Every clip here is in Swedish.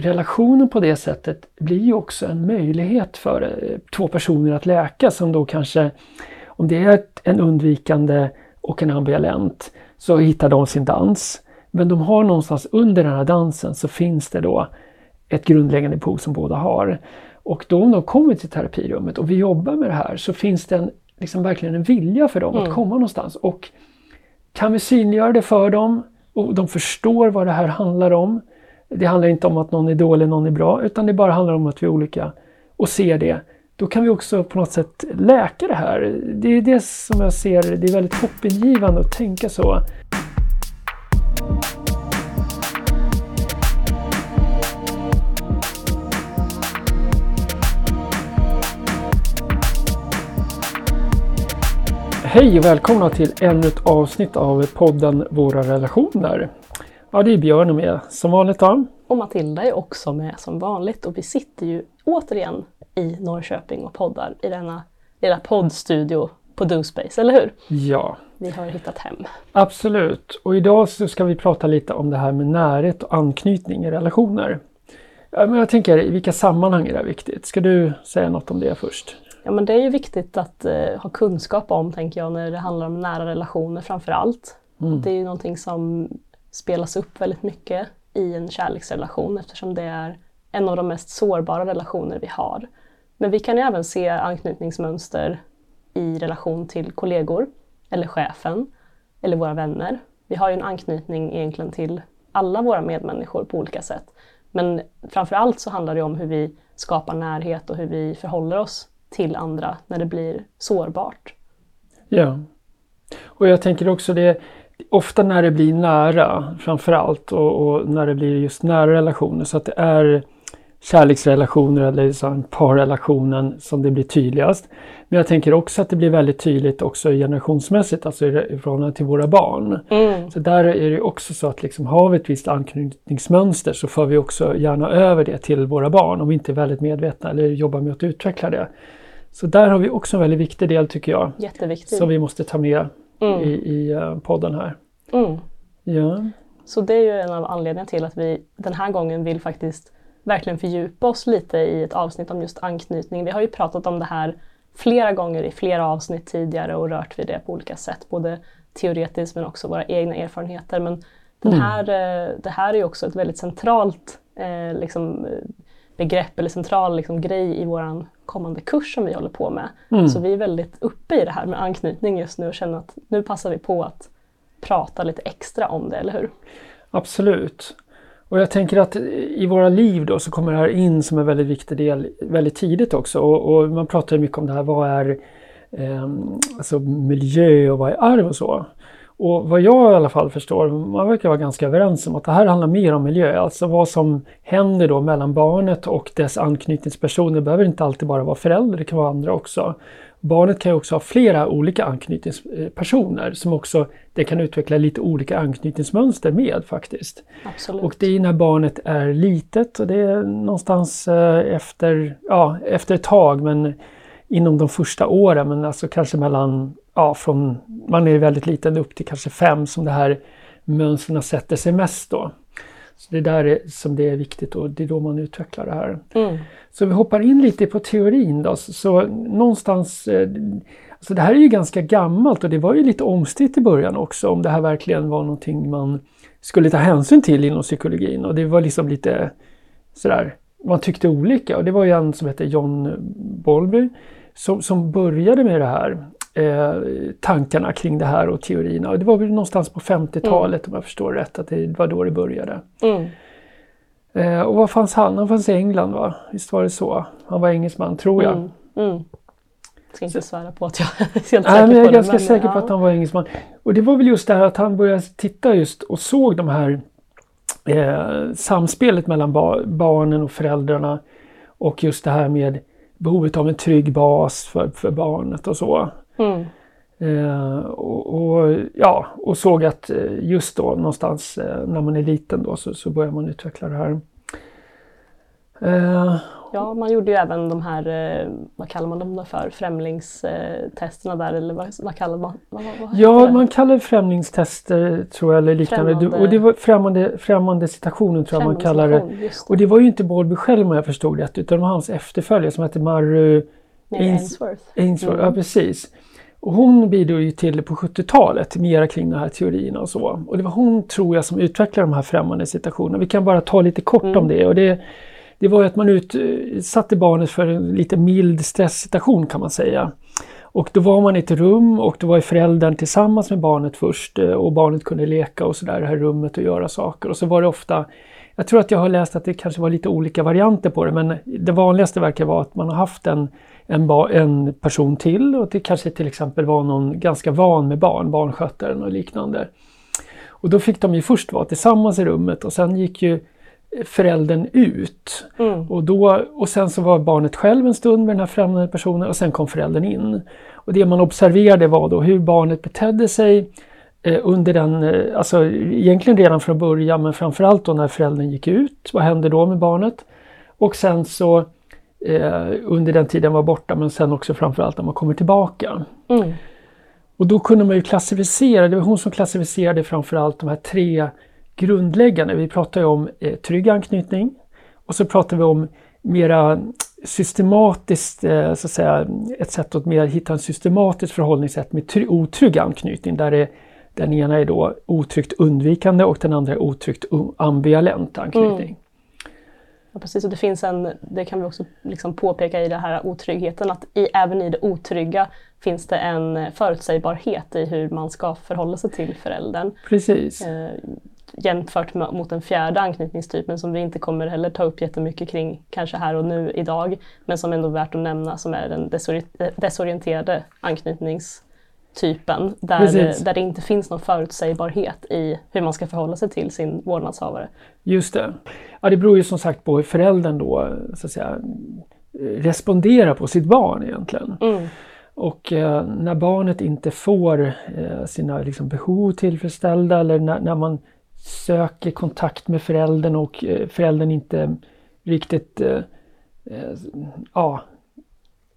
relationen på det sättet blir ju också en möjlighet för eh, två personer att läka som då kanske, om det är en undvikande och en ambivalent, så hittar de sin dans. Men de har någonstans under den här dansen så finns det då ett grundläggande behov som båda har. Och då om de kommer till terapirummet och vi jobbar med det här så finns det en, liksom verkligen en vilja för dem mm. att komma någonstans. Och kan vi synliggöra det för dem och de förstår vad det här handlar om. Det handlar inte om att någon är dålig, någon är bra, utan det bara handlar om att vi är olika och ser det. Då kan vi också på något sätt läka det här. Det är det som jag ser, det är väldigt hoppingivande att tänka så. Hej och välkomna till ännu ett avsnitt av podden Våra relationer. Ja, det är Björn med som vanligt då. Och Matilda är också med som vanligt och vi sitter ju återigen i Norrköping och poddar i denna lilla poddstudio på DoSpace, eller hur? Ja. Vi har hittat hem. Absolut. Och idag så ska vi prata lite om det här med närhet och anknytning i relationer. Men jag tänker, i vilka sammanhang är det viktigt? Ska du säga något om det först? Ja men det är ju viktigt att eh, ha kunskap om, tänker jag, när det handlar om nära relationer framför allt. Mm. Det är ju någonting som spelas upp väldigt mycket i en kärleksrelation eftersom det är en av de mest sårbara relationer vi har. Men vi kan ju även se anknytningsmönster i relation till kollegor eller chefen eller våra vänner. Vi har ju en anknytning egentligen till alla våra medmänniskor på olika sätt. Men framför allt så handlar det om hur vi skapar närhet och hur vi förhåller oss till andra när det blir sårbart. Ja. Och jag tänker också det, ofta när det blir nära framförallt och, och när det blir just nära relationer så att det är kärleksrelationer eller liksom parrelationen som det blir tydligast. Men jag tänker också att det blir väldigt tydligt också generationsmässigt, alltså i förhållande till våra barn. Mm. Så där är det också så att liksom har vi ett visst anknytningsmönster så för vi också gärna över det till våra barn om vi inte är väldigt medvetna eller jobbar med att utveckla det. Så där har vi också en väldigt viktig del tycker jag. Jätteviktig. Som vi måste ta med mm. i, i uh, podden här. Mm. Ja. Så det är ju en av anledningarna till att vi den här gången vill faktiskt verkligen fördjupa oss lite i ett avsnitt om just anknytning. Vi har ju pratat om det här flera gånger i flera avsnitt tidigare och rört vid det på olika sätt. Både teoretiskt men också våra egna erfarenheter. Men den mm. här, mm. det här är ju också ett väldigt centralt eh, liksom, begrepp eller central liksom, grej i vår kommande kurs som vi håller på med. Mm. Så vi är väldigt uppe i det här med anknytning just nu och känner att nu passar vi på att prata lite extra om det, eller hur? Absolut. Och jag tänker att i våra liv då så kommer det här in som en väldigt viktig del väldigt tidigt också. Och, och man pratar mycket om det här, vad är eh, alltså miljö och vad är arv och så. Och vad jag i alla fall förstår, man verkar vara ganska överens om att det här handlar mer om miljö. Alltså vad som händer då mellan barnet och dess anknytningspersoner det behöver inte alltid bara vara föräldrar, det kan vara andra också. Barnet kan ju också ha flera olika anknytningspersoner som också det kan utveckla lite olika anknytningsmönster med faktiskt. Absolut. Och det är när barnet är litet och det är någonstans eh, efter, ja, efter ett tag men inom de första åren men alltså kanske mellan ja, från man är väldigt liten upp till kanske fem som det här mönstren sätter sig mest då. Så Det är där som det är viktigt och det är då man utvecklar det här. Mm. Så vi hoppar in lite på teorin då. Så, så någonstans, eh, alltså det här är ju ganska gammalt och det var ju lite omstritt i början också om det här verkligen var någonting man skulle ta hänsyn till inom psykologin och det var liksom lite sådär, man tyckte olika och det var ju en som hette John Bowlby som, som började med det här eh, tankarna kring det här och teorierna. Och det var väl någonstans på 50-talet mm. om jag förstår rätt, att det var då det började. Mm. Eh, och var fanns han? Han fanns i England va? Visst var det så? Han var engelsman, tror jag. Mm. Mm. Jag ska inte svära på att jag är helt säker Nej, men Jag är ganska men, säker på att han var engelsman. Och det var väl just det här att han började titta just och såg de här eh, samspelet mellan ba barnen och föräldrarna. Och just det här med behovet av en trygg bas för, för barnet och så. Mm. Eh, och, och, ja, och såg att eh, just då någonstans eh, när man är liten då så, så börjar man utveckla det här. Eh, Ja, man gjorde ju även de här, eh, vad kallar man dem för, främlingstesterna där eller vad, vad kallar man vad, vad Ja, det? man kallar det främlingstester tror jag eller liknande. Främmande... Och det var främmande, främmande citationen tror jag man kallar det. det. Och det var ju inte Bowlby själv om jag förstod rätt utan det var hans efterföljare som hette Mary Ainsworth. Ainsworth, mm. ja precis. Och hon bidrog ju till på 70-talet mera kring de här teorierna och så. Och det var hon, tror jag, som utvecklade de här främmande situationerna. Vi kan bara ta lite kort mm. om det. Och det. Det var ju att man utsatte barnet för en lite mild stresssituation kan man säga. Och då var man i ett rum och då var föräldern tillsammans med barnet först eh, och barnet kunde leka och sådär i det här rummet och göra saker. Och så var det ofta, jag tror att jag har läst att det kanske var lite olika varianter på det men det vanligaste verkar vara att man har haft en en, en person till och det kanske till exempel var någon ganska van med barn, barnskötaren och liknande. Och då fick de ju först vara tillsammans i rummet och sen gick ju föräldern ut. Mm. Och, då, och sen så var barnet själv en stund med den här främmande personen och sen kom föräldern in. Och det man observerade var då hur barnet betedde sig eh, under den, eh, alltså egentligen redan från början men framförallt då när föräldern gick ut. Vad hände då med barnet? Och sen så eh, under den tiden var borta men sen också framförallt när man kommer tillbaka. Mm. Och då kunde man ju klassificera, det var hon som klassificerade framförallt de här tre grundläggande. Vi pratar ju om eh, trygg anknytning och så pratar vi om mera systematiskt, eh, så att säga, ett sätt att mer hitta en systematiskt förhållningssätt med otrygg anknytning där det, den ena är då otryggt undvikande och den andra är otryggt ambivalent anknytning. Mm. Precis, och det finns en, det kan vi också liksom påpeka i den här otryggheten, att i, även i det otrygga finns det en förutsägbarhet i hur man ska förhålla sig till föräldern. Precis. Eh, jämfört med, mot den fjärde anknytningstypen som vi inte kommer heller ta upp jättemycket kring kanske här och nu idag, men som ändå är värt att nämna som är den desorienterade anknytningstypen där, där det inte finns någon förutsägbarhet i hur man ska förhålla sig till sin vårdnadshavare. Just det. Ja, det beror ju som sagt på hur föräldern då så att säga, responderar på sitt barn egentligen. Mm. Och eh, när barnet inte får eh, sina liksom, behov tillfredsställda eller när, när, man söker kontakt med föräldern och eh, föräldern inte riktigt eh, eh, ja,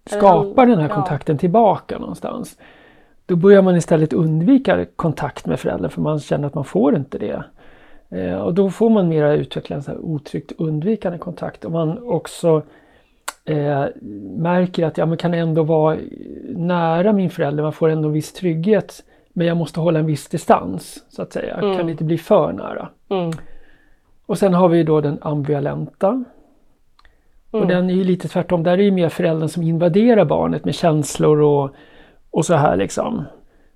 skapar den här kontakten tillbaka någonstans. Då börjar man istället undvika kontakt med föräldern för man känner att man får inte det. Eh, och då får man mera utveckla en så otryggt undvikande kontakt. Och man också eh, märker att ja, man kan ändå vara nära min förälder, man får ändå en viss trygghet. Men jag måste hålla en viss distans så att säga. Mm. kan inte bli för nära. Mm. Och sen har vi då den ambivalenta. Mm. Och den är ju lite tvärtom. Där är det mer föräldern som invaderar barnet med känslor och, och så här liksom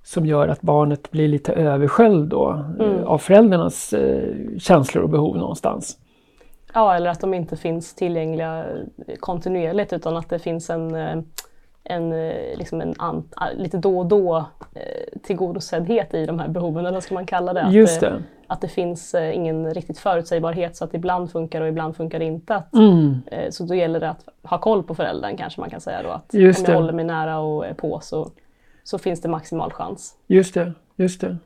som gör att barnet blir lite översköljd då, eh, mm. av föräldrarnas eh, känslor och behov någonstans. Ja, eller att de inte finns tillgängliga kontinuerligt utan att det finns en, eh, en, liksom en an, lite då och då tillgodosedhet i de här behoven, eller vad ska man kalla det? Just det. Att det finns ingen riktigt förutsägbarhet så att ibland funkar och ibland funkar det inte. Att, mm. Så då gäller det att ha koll på föräldern kanske man kan säga då. Att Just om jag det. håller mig nära och är på så så finns det maximal chans. Just det, just det.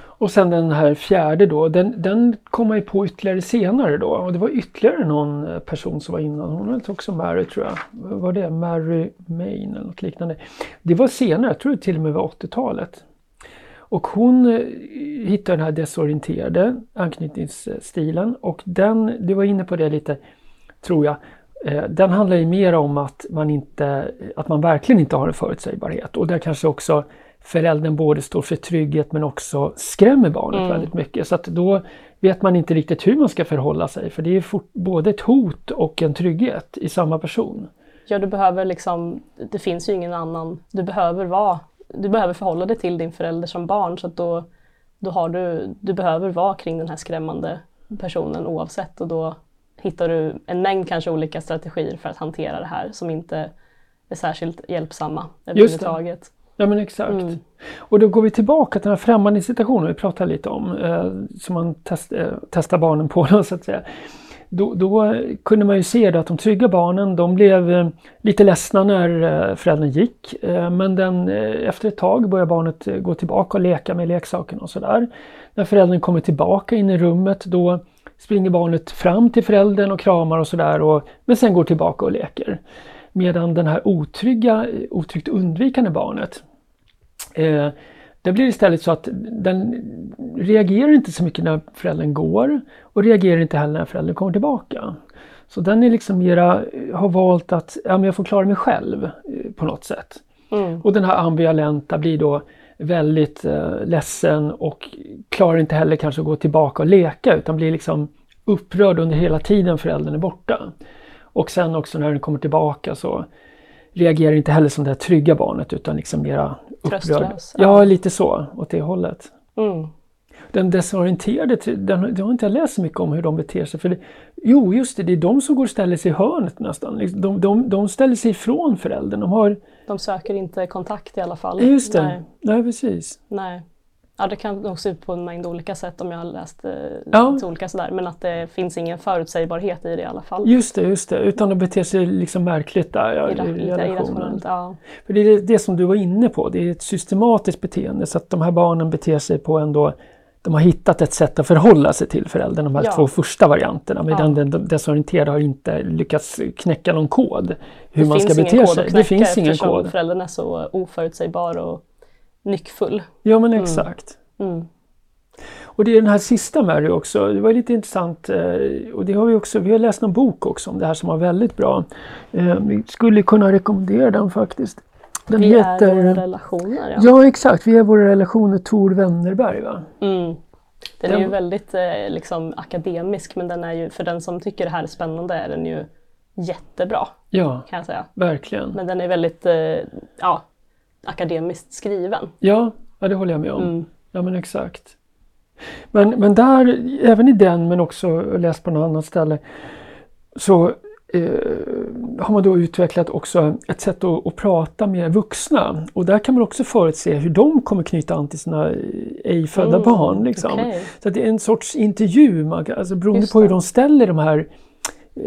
Och sen den här fjärde då, den, den kom man ju på ytterligare senare då. Och det var ytterligare någon eh, person som var innan. Hon hette också Mary tror jag. Vad var det? Mary Main eller något liknande. Det var senare, jag tror det till och med var 80-talet. Och hon eh, hittade den här desorienterade anknytningsstilen och den, du var inne på det lite, tror jag, den handlar ju mer om att man, inte, att man verkligen inte har en förutsägbarhet och där kanske också föräldern både står för trygghet men också skrämmer barnet mm. väldigt mycket. Så att då vet man inte riktigt hur man ska förhålla sig för det är fort, både ett hot och en trygghet i samma person. Ja, du behöver liksom, det finns ju ingen annan, du behöver vara, du behöver förhålla dig till din förälder som barn så att då, då har du, du behöver vara kring den här skrämmande personen oavsett och då hittar du en mängd kanske olika strategier för att hantera det här som inte är särskilt hjälpsamma överhuvudtaget. Ja men exakt. Mm. Och då går vi tillbaka till den här främmande situationen vi pratade lite om, eh, som man test, eh, testar barnen på. Då, så att säga. Då, då, kunde man ju se att de trygga barnen de blev eh, lite ledsna när eh, föräldern gick. Eh, men den, eh, efter ett tag började barnet gå tillbaka och leka med leksakerna och sådär. När föräldern kommer tillbaka in i rummet då springer barnet fram till föräldern och kramar och sådär men sen går tillbaka och leker. Medan den här otrygga, otryggt undvikande barnet eh, det blir istället så att den reagerar inte så mycket när föräldern går och reagerar inte heller när föräldern kommer tillbaka. Så den är liksom mera, har valt att ja, men jag får klara mig själv eh, på något sätt. Mm. Och den här ambivalenta blir då väldigt eh, ledsen och klarar inte heller kanske att gå tillbaka och leka utan blir liksom upprörd under hela tiden föräldern är borta. Och sen också när den kommer tillbaka så reagerar inte heller som det här trygga barnet utan liksom mera upprörd. Ja, lite så åt det hållet. Mm. Den desorienterade, den, det har inte jag läst så mycket om hur de beter sig. För det, jo, just det, det är de som går och ställer sig i hörnet nästan. Liksom, de, de, de ställer sig ifrån föräldern. De, har... de söker inte kontakt i alla fall. Just det, nej, nej precis. Nej. Ja, det kan nog se ut på en mängd olika sätt om jag har läst eh, ja. olika sådär. Men att det finns ingen förutsägbarhet i det i alla fall. Just det, just det. utan att bete sig liksom märkligt där ja, i, i relationen. Ja. För det är det som du var inne på, det är ett systematiskt beteende så att de här barnen beter sig på ändå de har hittat ett sätt att förhålla sig till föräldern, de här ja. två första varianterna. Medan ja. den desorienterade har inte lyckats knäcka någon kod. Hur det man ska bete sig. Det finns ingen kod. föräldern är så oförutsägbar och nyckfull. Ja men mm. exakt. Mm. Mm. Och det är den här sista Mary också, det var lite intressant eh, och det har vi också, vi har läst en bok också om det här som var väldigt bra. Eh, vi skulle kunna rekommendera den faktiskt. Den vi heter, är våra relationer. Ja. ja exakt, vi är våra relationer Tor Wennerberg. Va? Mm. Den, den är ju väldigt eh, liksom, akademisk men den är ju, för den som tycker det här är spännande är den ju jättebra. Ja, kan jag säga. verkligen. Men den är väldigt ja, akademiskt skriven. Ja, ja det håller jag med om. Mm. Ja men exakt. Men, men där, även i den men också läst på något annat ställe så eh, har man då utvecklat också ett sätt att, att, prata med vuxna. Och där kan man också förutse hur de kommer knyta an till sina ej födda mm, barn. Liksom. Okay. Så det är en sorts intervju, man, alltså beroende på hur de ställer de här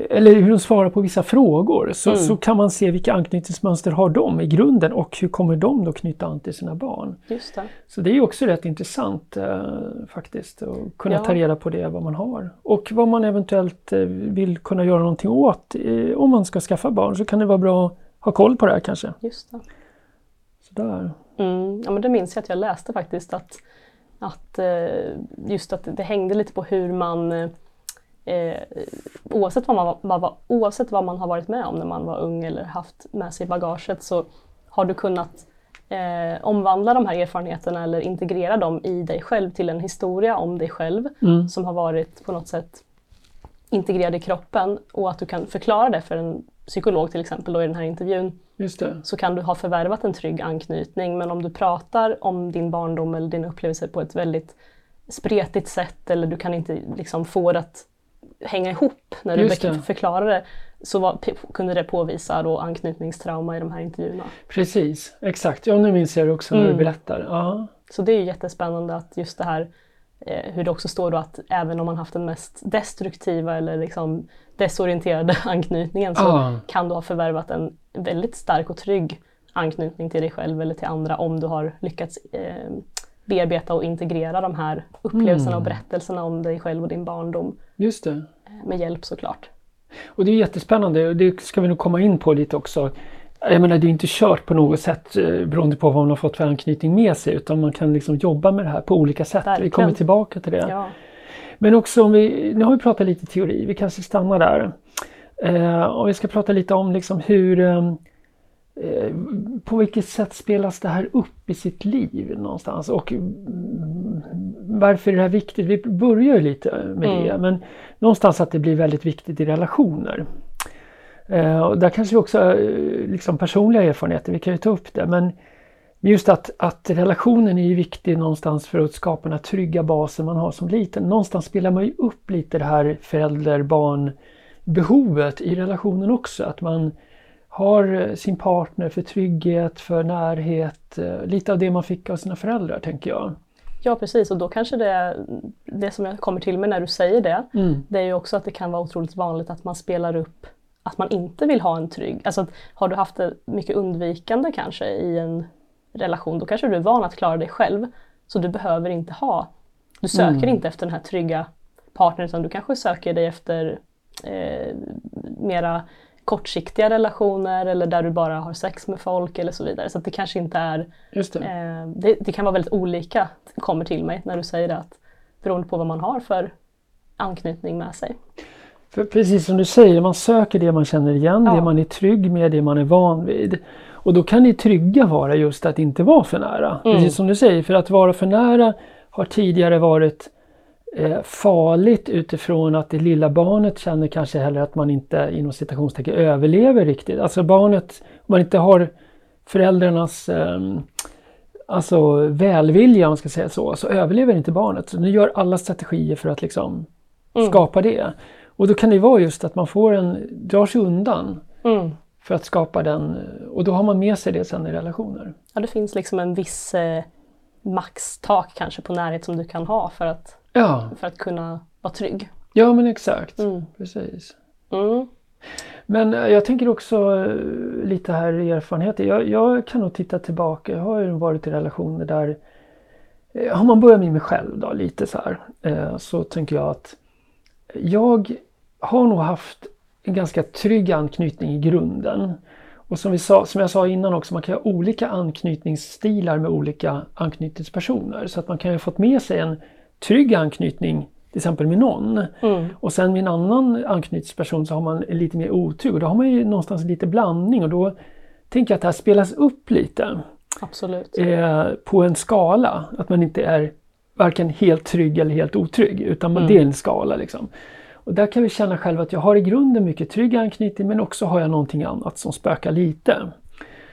eller hur de svarar på vissa frågor så, mm. så kan man se vilka anknytningsmönster har de i grunden och hur kommer de då knyta an till sina barn. Just det. Så det är också rätt intressant eh, faktiskt att kunna ja. ta reda på det vad man har. Och vad man eventuellt eh, vill kunna göra någonting åt. Eh, om man ska skaffa barn så kan det vara bra att ha koll på det här kanske. Just det. Sådär. Mm. Ja men det minns jag att jag läste faktiskt att, att eh, just att det hängde lite på hur man eh, oavsett, vad man, vad, oavsett vad man har varit med om när man var ung eller haft med sig bagaget så har du kunnat eh, omvandla de här erfarenheterna eller integrera dem i dig själv till en historia om dig själv mm. som har varit på något sätt integrerad i kroppen och att du kan förklara det för en psykolog till exempel då i den här intervjun. Så kan du ha förvärvat en trygg anknytning men om du pratar om din barndom eller din upplevelse på ett väldigt spretigt sätt eller du kan inte liksom få det att hänga ihop när du förklarar det så var, kunde det påvisa då anknytningstrauma i de här intervjuerna. Precis, exakt. Ja, nu minns jag det också när mm. du berättar. Ja. Så det är jättespännande att just det här eh, hur det också står då att även om man haft den mest destruktiva eller liksom desorienterade anknytningen så ah. kan du ha förvärvat en väldigt stark och trygg anknytning till dig själv eller till andra om du har lyckats eh, bearbeta och integrera de här upplevelserna mm. och berättelserna om dig själv och din barndom. Just det. Eh, med hjälp såklart. Och det är jättespännande och det ska vi nog komma in på lite också. Jag menar det är inte kört på något sätt eh, beroende på vad man har fått för anknytning med sig utan man kan liksom jobba med det här på olika sätt. Verkligen. Vi kommer tillbaka till det. Ja. Men också om vi, nu har vi pratat lite teori, vi kanske stannar där. Eh, och vi ska prata lite om liksom hur eh, Eh, på vilket sätt spelas det här upp i sitt liv någonstans och mm, varför är det här viktigt? Vi börjar ju lite med mm. det men någonstans att det blir väldigt viktigt i relationer. Eh, och där kanske vi också eh, liksom personliga erfarenheter, vi kan ju ta upp det men just att, att relationen är ju viktig någonstans för att skapa den här trygga basen man har som liten. Någonstans spelar man ju upp lite det här förälder-barn behovet i relationen också. Att man har eh, sin partner för trygghet, för närhet, eh, lite av det man fick av sina föräldrar tänker jag. Ja precis och då kanske det, det som jag kommer till med när du säger det, mm. det är ju också att det kan vara otroligt vanligt att man spelar upp att man inte vill ha en trygg, alltså har du haft mycket undvikande kanske i en relation, då kanske du är van att klara dig själv. Så du behöver inte ha, du söker mm. inte efter den här trygga partner utan du kanske söker dig efter eh, mera kortsiktiga relationer eller där du bara har sex med folk eller så vidare. Så det kanske inte är... Just det. Eh, det, det, kan vara väldigt olika, kommer till mig när du säger det, att beroende på vad man har för anknytning med sig. För precis som du säger, man söker det man känner igen, ja. det man är trygg med, det man är van vid. Och då kan det trygga vara just att inte vara för nära. Mm. Precis som du säger, för att vara för nära har tidigare varit eh, farligt utifrån att det lilla barnet känner kanske heller att man inte inom citationstecken överlever riktigt. Alltså barnet, om man inte har föräldrarnas eh, alltså välvilja, om man ska säga så, så överlever inte barnet. Så nu gör alla strategier för att liksom mm. skapa det. Och då kan det vara just att man får en, drar sig undan mm. för att skapa den och då har man med sig det sen i relationer. Ja, det finns liksom en viss eh, maxtak kanske på närhet som du kan ha för att, ja. för att kunna vara trygg. Ja men exakt, mm. precis. Mm. Men eh, jag tänker också eh, lite här i erfarenheter. Jag, jag, kan nog titta tillbaka. Jag har ju varit i relationer där, eh, om man börjar med mig själv då lite så här, så tänker jag att jag har nog haft en ganska trygg anknytning i grunden. Och som, vi sa, som jag sa innan också, man kan ha olika anknytningsstilar med olika anknytningspersoner. Så att man kan ha fått med sig en trygg anknytning till exempel med någon. Mm. Och sen med en annan anknytningsperson så har man lite mer otrygg. Och då har man ju någonstans lite blandning och då tänker jag att det här spelas upp lite. Absolut. Eh, på en skala. Att man inte är varken helt trygg eller helt otrygg utan mm. det är en skala. Liksom. Och där kan vi känna själva att jag har i grunden mycket trygg anknytning men också har jag någonting annat som spökar lite.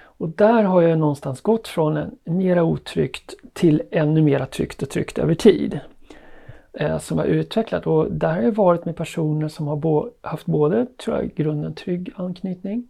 Och där har jag någonstans gått från en mera otryggt till ännu mera tryggt och tryggt över tid. Eh, som har utvecklat och där har jag varit med personer som har bo, haft både, tror jag, grunden trygg anknytning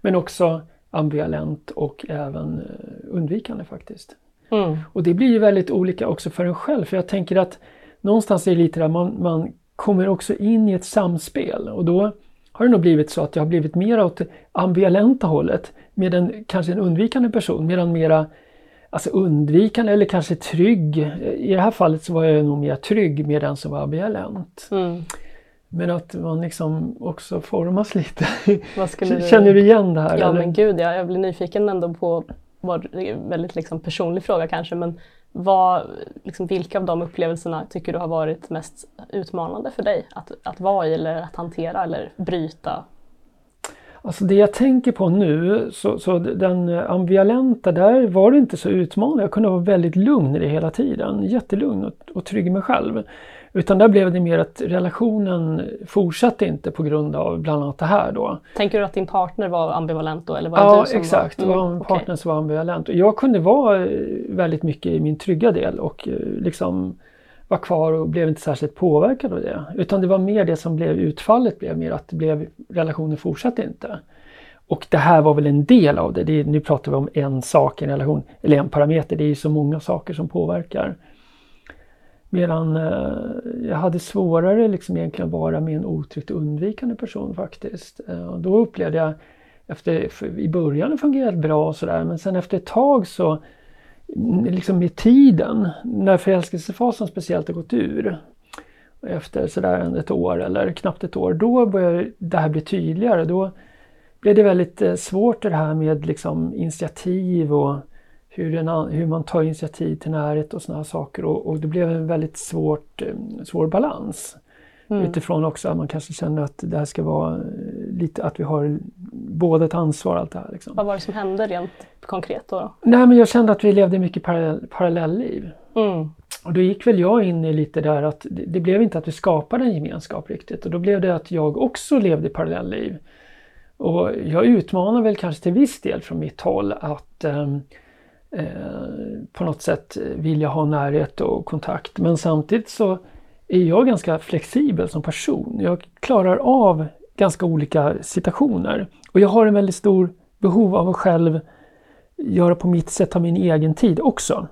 men också ambivalent och även eh, undvikande faktiskt. Mm. Och det blir ju väldigt olika också för en själv för jag tänker att någonstans är det lite där man, man kommer också in i ett samspel och då har det nog blivit så att jag har blivit mer åt det ambivalenta hållet med en, kanske en undvikande person medan mera alltså undvikande eller kanske trygg. I det här fallet så var jag nog mer trygg med den som var ambivalent. Mm. Men att man liksom också formas lite. Känner du igen det här? Ja eller? men gud ja, jag blir nyfiken ändå på, en väldigt liksom personlig fråga kanske, men vad, liksom, vilka av de upplevelserna tycker du har varit mest utmanande för dig att, att vara i eller att hantera eller bryta? Alltså det jag tänker på nu, så, så den ambivalenta, där var det inte så utmanande. Jag kunde vara väldigt lugn i det hela tiden. Jättelugn och, och trygg i mig själv. Utan där blev det mer att relationen fortsatte inte på grund av bland annat det här då. Tänker du att din partner var ambivalent då? Eller var ja, du som exakt. Var... Mm, det var en partner okay. som var ambivalent. Jag kunde vara eh, väldigt mycket i min trygga del och eh, liksom var kvar och blev inte särskilt påverkad av det. Utan det var mer det som blev utfallet, blev mer att det blev, relationen fortsatte inte. Och det här var väl en del av det. det är, nu pratar vi om en sak i en relation, eller en parameter. Det är ju så många saker som påverkar. Medan eh, jag hade svårare liksom egentligen att vara med en otryggt undvikande person faktiskt. Eh, då upplevde jag, efter, i början fungerade det bra och sådär men sen efter ett tag så liksom med tiden, när förälskelsefasen speciellt har gått ur efter sådär ett år eller knappt ett år, då började det här bli tydligare. Då blev det väldigt eh, svårt det här med liksom initiativ och hur, en, hur man tar initiativ till närhet och sådana saker och, och, det blev en väldigt svårt, eh, svår balans. Mm. Utifrån också att man kanske känner att det här ska vara eh, lite att vi har båda ett ansvar. Allt det här, liksom. Vad var det som hände rent konkret då? då? Nej, men jag kände att vi levde mycket parallell, parallellliv. Mm. Och då gick väl jag in i lite där att det, det, blev inte att vi skapade en gemenskap riktigt och då blev det att jag också levde parallellliv. Och jag utmanar väl kanske till viss del från mitt håll att um, Eh, på något sätt vilja ha närhet och kontakt. Men samtidigt så är jag ganska flexibel som person. Jag klarar av ganska olika situationer. Och jag har en väldigt stor behov av att själv göra på mitt sätt, ta min egen tid också.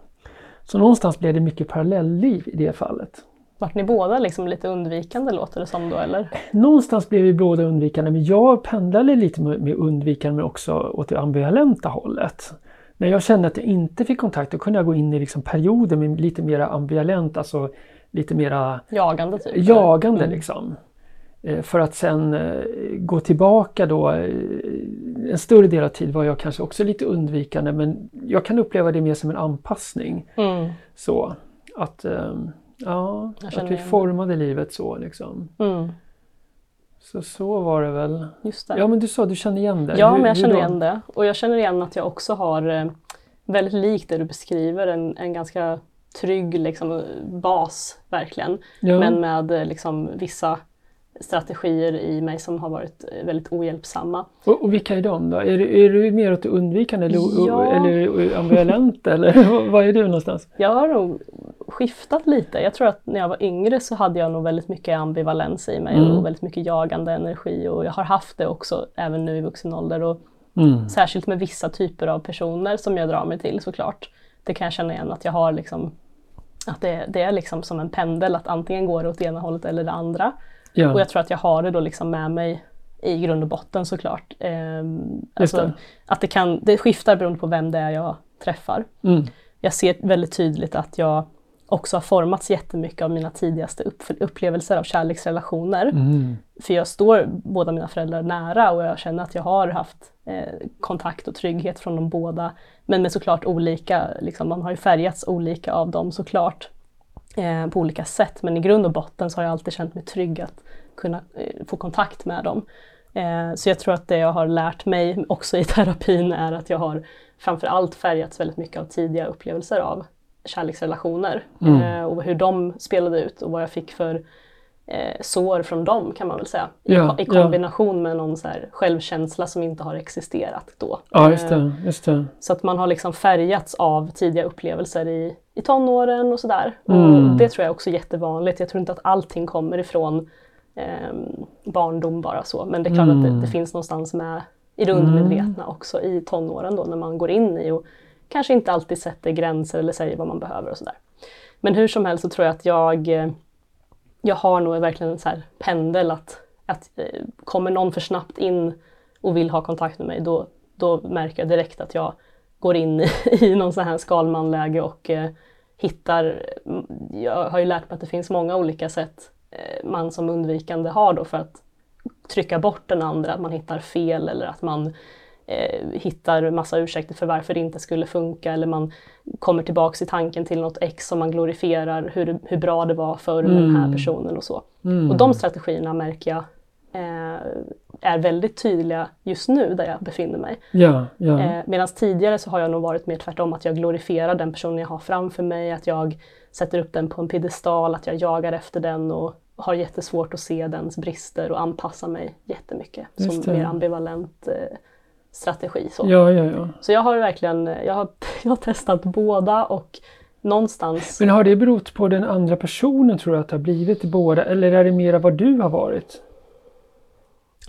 Så någonstans blev det mycket parallellliv i det fallet. Vart ni båda liksom lite undvikande låter det som då eller? Någonstans blev vi båda undvikande men jag pendlade lite med, undvikande men också åt det ambivalenta hållet. När jag kände att jag inte fick kontakt då kunde jag gå in i liksom perioder med lite mer ambivalent, alltså lite mera Jagande typ? jagande mm. liksom. Eh, för att sen eh, gå tillbaka då. Eh, en större del av tid var jag kanske också lite undvikande men jag kan uppleva det mer som en anpassning. Mm. Så att, ja, att vi formade livet så liksom. Mm. Så så var det väl. Just det. Ja men du sa du känner igen det. Ja hur, men jag känner igen det. Och jag känner igen att jag också har väldigt likt det du beskriver, en, en ganska trygg liksom, bas verkligen. Ja. Men med liksom, vissa strategier i mig som har varit eh, väldigt ohjälpsamma. Och, och vilka är de då? Är, du, är du mer åt det undvikande eller, ja. eller ambivalent eller vad är du någonstans? Jag har nog skiftat lite. Jag tror att när jag var yngre så hade jag nog väldigt mycket ambivalens i mig mm. och väldigt mycket jagande energi och jag har haft det också även nu i vuxen ålder. Och mm. Särskilt med vissa typer av personer som jag drar mig till såklart. Det kan jag känna igen att jag har liksom att det, det är liksom som en pendel att antingen går det åt ena hållet eller det andra. Ja. Och jag tror att jag har det då liksom med mig i grund och botten såklart. Eh, alltså, det. Att det, kan, det skiftar beroende på vem det är jag träffar. Mm. Jag ser väldigt tydligt att jag också har formats jättemycket av mina tidigaste upp, upplevelser av kärleksrelationer. Mm. För jag står båda mina föräldrar nära och jag känner att jag har haft eh, kontakt och trygghet från dem båda. Men med såklart olika, liksom, man har ju färgats olika av dem såklart eh, på olika sätt. Men i grund och botten så har jag alltid känt mig trygg att kunna eh, få kontakt med dem. Eh, så jag tror att det jag har lärt mig också i terapin är att jag har framförallt färgats väldigt mycket av tidiga upplevelser av kärleksrelationer mm. Eh, och hur de spelade ut och vad jag fick för eh, sår från dem kan man väl säga. Ja, I, I, kombination ja. med någon så självkänsla som inte har existerat då. Ja, just det, eh, just det. Så att man har liksom färgats av tidiga upplevelser i, i tonåren och sådär. Mm. Och det tror jag också är jättevanligt. Jag tror inte att allting kommer ifrån eh, barndom bara så. Men det är klart mm. att det, mm. det, finns någonstans med i det undermedvetna mm. också i tonåren då när man går in i och kanske inte alltid sätter gränser eller säger vad man behöver och sådär. Men hur som helst så tror jag att jag jag har nog verkligen en så här pendel att, att eh, kommer någon för snabbt in och vill ha kontakt med mig då, då märker jag direkt att jag går in i, i någon sån här skalmanläge och eh, hittar, jag har ju lärt mig att det finns många olika sätt eh, man som undvikande har då för att trycka bort den andra, att man hittar fel eller att man eh, hittar massa ursäkter för varför det inte skulle funka eller man kommer tillbaks i tanken till något ex som man glorifierar hur, hur bra det var med mm. den här mm. personen och så. Mm. Och de strategierna märker jag eh, är väldigt tydliga just nu där jag befinner mig. Ja, ja. Eh, Medan tidigare så har jag nog varit mer tvärtom, att jag glorifierar den personen jag har framför mig, att jag sätter upp den på en piedestal, att jag jagar efter den och har jättesvårt att se dens brister och anpassa mig jättemycket som mer ambivalent eh, strategi. Så. Ja, ja, ja. så jag har verkligen jag har, jag har testat båda och någonstans... Men har det berott på den andra personen tror du att det har blivit båda eller är det mera vad du har varit?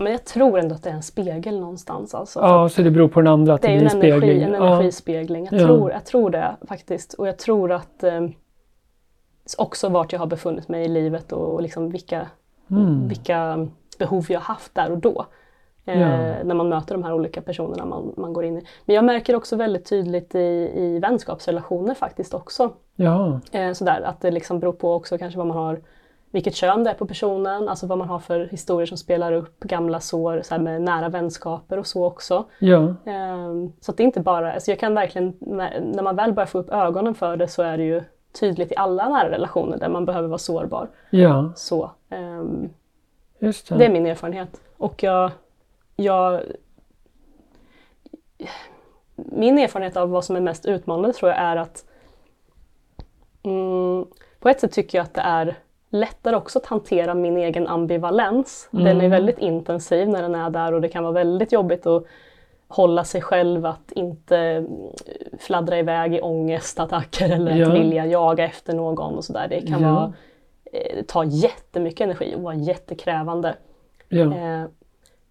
Men jag tror ändå att det är en spegel någonstans. Alltså, ja, så det beror på den andra att det, det blir en spegling? Det är en energispegling. Jag, ja. tror, jag tror det faktiskt. Och jag tror att eh, också vart jag har befunnit mig i livet och liksom vilka, mm. vilka behov jag haft där och då. Eh, ja. När man möter de här olika personerna man, man går in i. Men jag märker också väldigt tydligt i, i vänskapsrelationer faktiskt också. Ja. Eh, sådär, att det liksom beror på också kanske vad man har vilket kön det är på personen, alltså vad man har för historier som spelar upp gamla sår så med nära vänskaper och så också. Ja. Um, så att det är inte bara, alltså jag kan verkligen, när, man väl börjar få upp ögonen för det så är det ju tydligt i alla nära relationer där man behöver vara sårbar. Ja. Så, Just det. det är min erfarenhet. Och jag jag... Min erfarenhet av vad som är mest utmanande tror jag är att mm, på ett sätt tycker jag att det är lättare också att hantera min egen ambivalens. Mm. Den är mm. väldigt intensiv när den är där och det kan vara väldigt jobbigt att hålla sig själv att inte fladdra iväg i ångestattacker eller ja. att vilja jaga efter någon och sådär. Det kan ja. vara, eh, ta jättemycket energi och vara jättekrävande. Ja. Eh,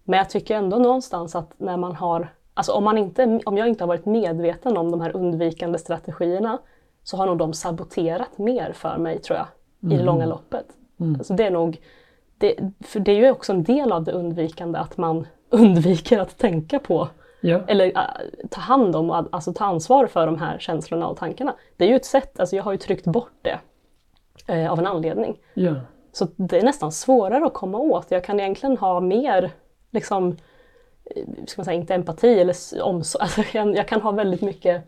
men jag tycker ändå någonstans att när man har, alltså om, man inte, om jag inte har varit medveten om de här undvikande strategierna så har nog de saboterat mer för mig tror jag, mm. i det långa loppet. Mm. Alltså det är nog, det, för det är ju också en del av det undvikande att man undviker att tänka på ja. eller äh, ta hand om, alltså ta ansvar för de här känslorna och tankarna. Det är ju ett sätt, alltså jag har ju tryckt bort det eh, av en anledning. Ja. Så det är nästan svårare att komma åt. Jag kan egentligen ha mer, liksom, eh, ska man säga, inte empati eller omsorg. Alltså jag, jag kan ha väldigt mycket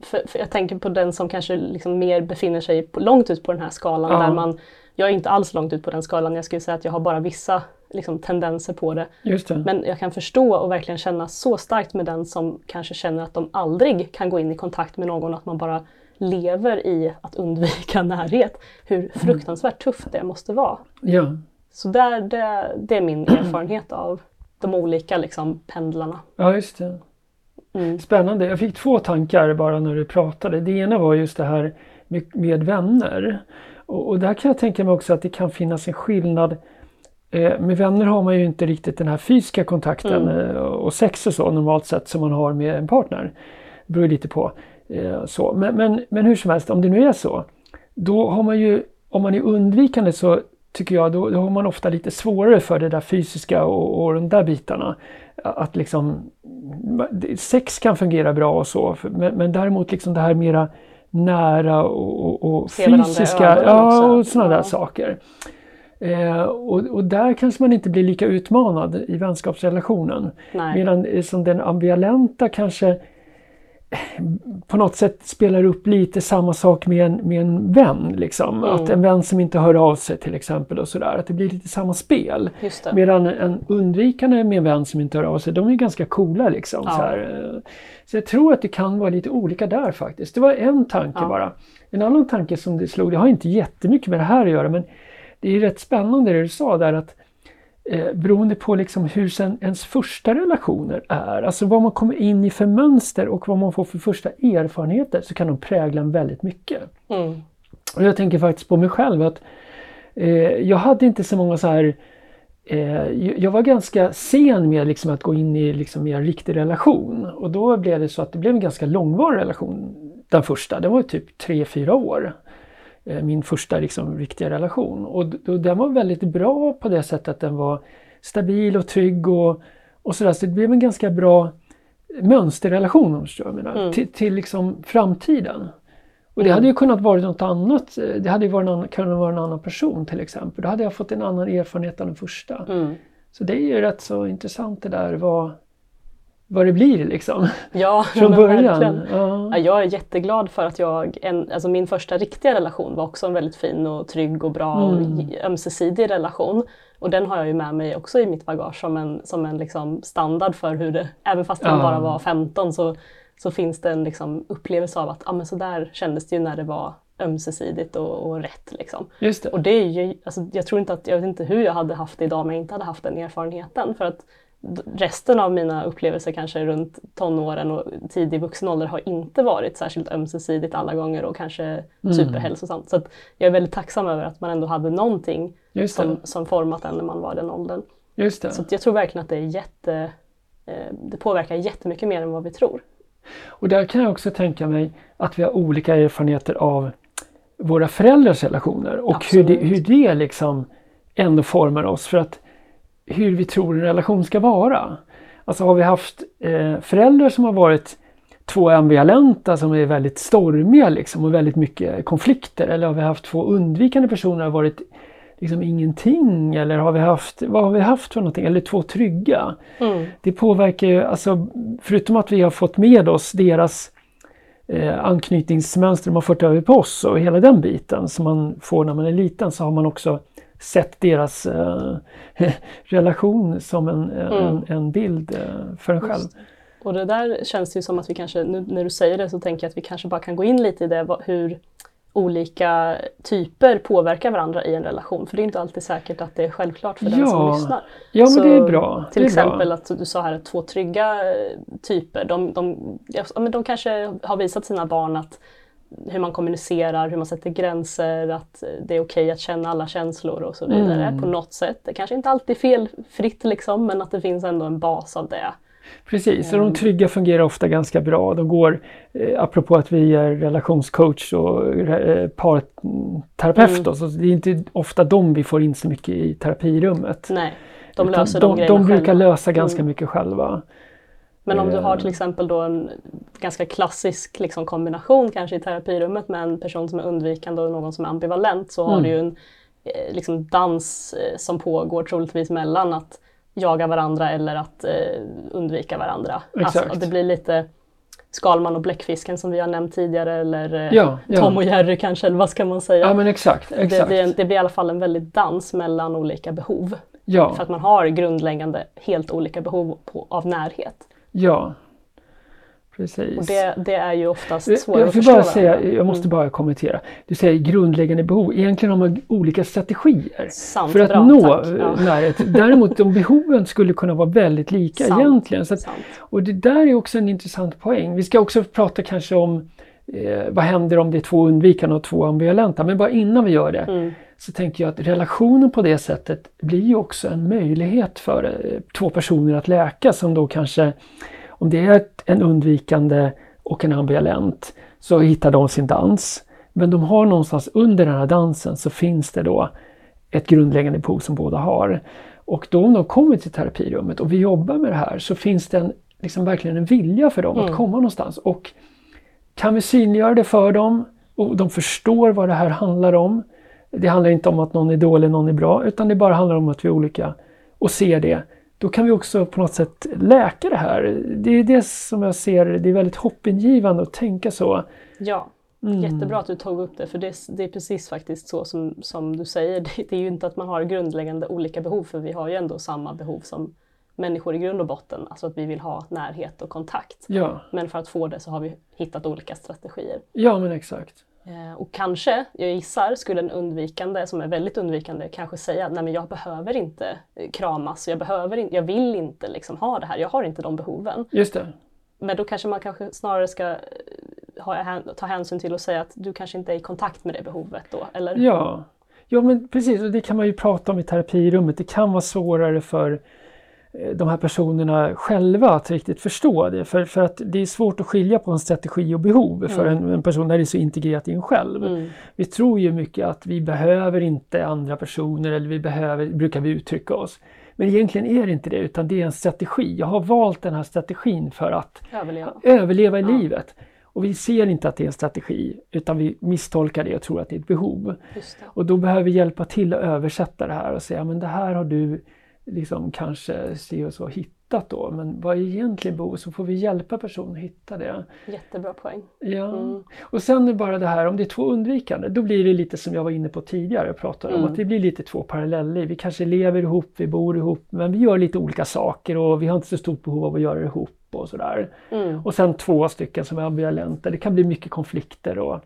för, för, jag tänker på den som kanske liksom mer befinner sig på, långt ut på den här skalan Ja. där man jag är inte alls långt ut på den skalan. Jag skulle säga att jag har bara vissa liksom, tendenser på det. Det. Men jag kan förstå och verkligen känna så starkt med den som kanske känner att de aldrig kan gå in i kontakt med någon, att man bara lever i att undvika närhet. Hur fruktansvärt tufft det måste vara. ja. Så där, det, det är min erfarenhet av de olika liksom, pendlarna. ja, just det. Mm. Spännande. Jag fick två tankar bara när du pratade. Det ena var just det här med, med vänner. Och, och där kan jag tänka mig också att det kan finnas en skillnad. Eh, med vänner har man ju inte riktigt den här fysiska kontakten Mm. eh, och sex och så normalt sett som man har med en partner. Det beror lite på. Eh, så. Men, men, men hur som helst, om det nu är så. Då har man ju, om man är undvikande så tycker jag, då, då har man ofta lite svårare för det där fysiska och, och de där bitarna. Att liksom, sex kan fungera bra och så, men, men däremot liksom det här mera nära och, och, och fysiska, ja och sådana där Ja. saker. Eh, och, och där kanske man inte blir lika utmanad i vänskapsrelationen. Nej. Medan eh, som den ambivalenta kanske på något sätt spelar upp lite samma sak med en, med en vän. Liksom. Mm. Att en vän som inte hör av sig till exempel och sådär. Att det blir lite samma spel. Medan en undvikande med en vän som inte hör av sig, de är ganska coola liksom. Ja. Så, här. så jag tror att det kan vara lite olika där faktiskt. Det var en tanke Ja. bara. En annan tanke som det slog, det har inte jättemycket med det här att göra men det är rätt spännande det du sa där att eh, beroende på liksom hur sen ens första relationer är, alltså vad man kommer in i för mönster och vad man får för första erfarenheter så kan de prägla en väldigt mycket. Mm. Och jag tänker faktiskt på mig själv att eh, jag hade inte så många så här eh, jag var ganska sen med liksom att gå in i liksom mer riktig relation och då blev det så att det blev en ganska långvarig relation. Den första, det var typ 3-4 år. Eh, Min första liksom riktiga relation och och den var väldigt bra på det sättet att den var stabil och trygg och, och sådär. Så det blev en ganska bra mönsterrelation om du menar, Mm. till, till liksom framtiden. Och det Mm. hade ju kunnat vara något annat. eh, Det hade ju varit en annan, kunnat vara en annan person till exempel. Då hade jag fått en annan erfarenhet av den första. Mm. Så det är ju rätt så intressant det där vad, vad det blir liksom. Ja, Från början. Ja. Ja, jag är jätteglad för att jag, en, alltså min första riktiga relation var också en väldigt fin och trygg och bra och Mm. g- ömsesidig relation. Och den har jag ju med mig också i mitt bagage som en, som en liksom standard för hur det, även fast man Ja. bara var 15 så, så finns det en liksom upplevelse av att ah, men så där kändes det ju när det var ömsesidigt och, och rätt. Liksom. Just det. Och det är ju, alltså, jag tror inte att, jag vet inte hur jag hade haft det idag om jag inte hade haft den erfarenheten. För att resten av mina upplevelser kanske runt tonåren och tidig vuxen ålder har inte varit särskilt ömsesidigt alla gånger och kanske Mm. superhälsosamt. Så att jag är väldigt tacksam över att man ändå hade någonting som, som format en när man var den åldern. Just det. Så jag tror verkligen att det är jätte, eh, det påverkar jättemycket mer än vad vi tror. Och där kan jag också tänka mig att vi har olika erfarenheter av våra föräldrars relationer och hur det, hur det liksom ändå formar oss för att hur vi tror en relation ska vara. Alltså har vi haft eh, föräldrar som har varit två ambivalenta som är väldigt stormiga liksom och väldigt mycket konflikter eller har vi haft två undvikande personer som har varit liksom ingenting eller har vi haft, vad har vi haft för någonting? Eller två trygga. Mm. Det påverkar ju, alltså förutom att vi har fått med oss deras eh, anknytningsmönster de har fört över på oss och hela den biten som man får när man är liten så har man också sett deras eh, relation som en, en, en bild eh, för en själv. Och det där känns ju som att vi kanske, nu när du säger det så tänker jag att vi kanske bara kan gå in lite i det, hur olika typer påverkar varandra i en relation. För det är inte alltid säkert att det är självklart för den Ja. som lyssnar. Ja men Så det är bra. Till är exempel bra. att du sa här att två trygga eh, typer, de, de, ja, men de kanske har visat sina barn att hur man kommunicerar, hur man sätter gränser, att det är okej att känna alla känslor och så vidare Mm. på något sätt. Det kanske inte alltid är felfritt liksom, men att det finns ändå en bas av det. Precis, och Mm. de trygga fungerar ofta ganska bra. De går, eh, apropå att vi är relationscoach och eh, parterapeut, Mm. då, så det är inte ofta de vi får in så mycket i terapirummet. Nej, de löser de, de, grejerna de brukar själva. lösa ganska Mm. mycket själva. Men om du har Eh. till exempel då en ganska klassisk liksom, kombination kanske i terapirummet med en person som är undvikande och någon som är ambivalent så har Mm. du ju en eh, liksom, dans eh, som pågår troligtvis mellan att jaga varandra eller att eh, undvika varandra. Alltså, Exakt. att det blir lite Skalman och bläckfisken som vi har nämnt tidigare eller eh, Ja, ja. Tom och Jerry kanske, eller vad ska man säga? Ja men exakt. det, exakt. det, det blir i alla fall en väldig dans mellan olika behov. ja, För att man har grundläggande helt olika behov på, av närhet. Ja. Precis. Och det, det är ju oftast jag att förstå bara säga, jag måste Mm. bara kommentera. Du säger grundläggande behov. Egentligen har man olika strategier Sant, för att bra, nå tack. eh, Ja. närhet. Däremot de behoven skulle kunna vara väldigt lika Sant. egentligen. Att, och det där är också en intressant poäng. Vi ska också prata kanske om eh, vad händer om det är två undvikande och två ambivalenta. Men bara innan vi gör det Mm. så tänker jag att relationen på det sättet blir ju också en möjlighet för eh, två personer att läka som då kanske, om det är ett, en undvikande och en ambivalent, så hittar de sin dans. Men de har någonstans under den här dansen så finns det då ett grundläggande behov som båda har. Och då om de kommer till terapirummet och vi jobbar med det här så finns det en, liksom verkligen en vilja för dem Mm. att komma någonstans. Och kan vi synliggöra det för dem och de förstår vad det här handlar om. Det handlar inte om att någon är dålig, någon är bra, utan det bara handlar om att vi är olika och ser det. Då kan vi också på något sätt läka det här. Det är det som jag ser, det är väldigt hoppingivande att tänka så. Ja, Mm. jättebra att du tog upp det för det, det är precis faktiskt så som, som du säger. Det, det är ju inte att man har grundläggande olika behov för vi har ju ändå samma behov som människor i grund och botten. Alltså att vi vill ha närhet och kontakt. Ja, Men för att få det så har vi hittat olika strategier. ja men exakt. Eh, Och kanske, jag gissar, skulle en undvikande som är väldigt undvikande kanske säga nej men jag behöver inte eh, kramas, jag, behöver in, jag vill inte liksom ha det här, jag har inte de behoven. Just det. Men då kanske man kanske snarare ska eh, ha, ta hänsyn till och säga att du kanske inte är i kontakt med det behovet då, eller? Ja. ja, men precis. Och det kan man ju prata om i terapirummet. Det kan vara svårare för de här personerna själva att riktigt förstå det. För, för att det är svårt att skilja på en strategi och behov för en, en person när det är så integrerat i en själv. Mm. Vi tror ju mycket att vi behöver inte andra personer eller vi behöver, brukar vi uttrycka oss. Men egentligen är det inte det utan det är en strategi. Jag har valt den här strategin för att Överleva. överleva i Ja. livet. Och vi ser inte att det är en strategi utan vi misstolkar det och tror att det är ett behov. Och då behöver vi hjälpa till att översätta det här och säga men det här har du liksom kanske se och så hittat då. Men vad är egentligen behov? Så får vi hjälpa personen att hitta det. Jättebra poäng. Ja. Mm. Och sen är bara det här om det är två undvikande, då blir det lite som jag var inne på tidigare och pratade om Mm. att det blir lite två parallellliv. Vi kanske lever ihop, vi bor ihop, men vi gör lite olika saker och vi har inte så stort behov av att göra det ihop och sådär. Mm. Och sen två stycken som är ambivalenta, det kan bli mycket konflikter och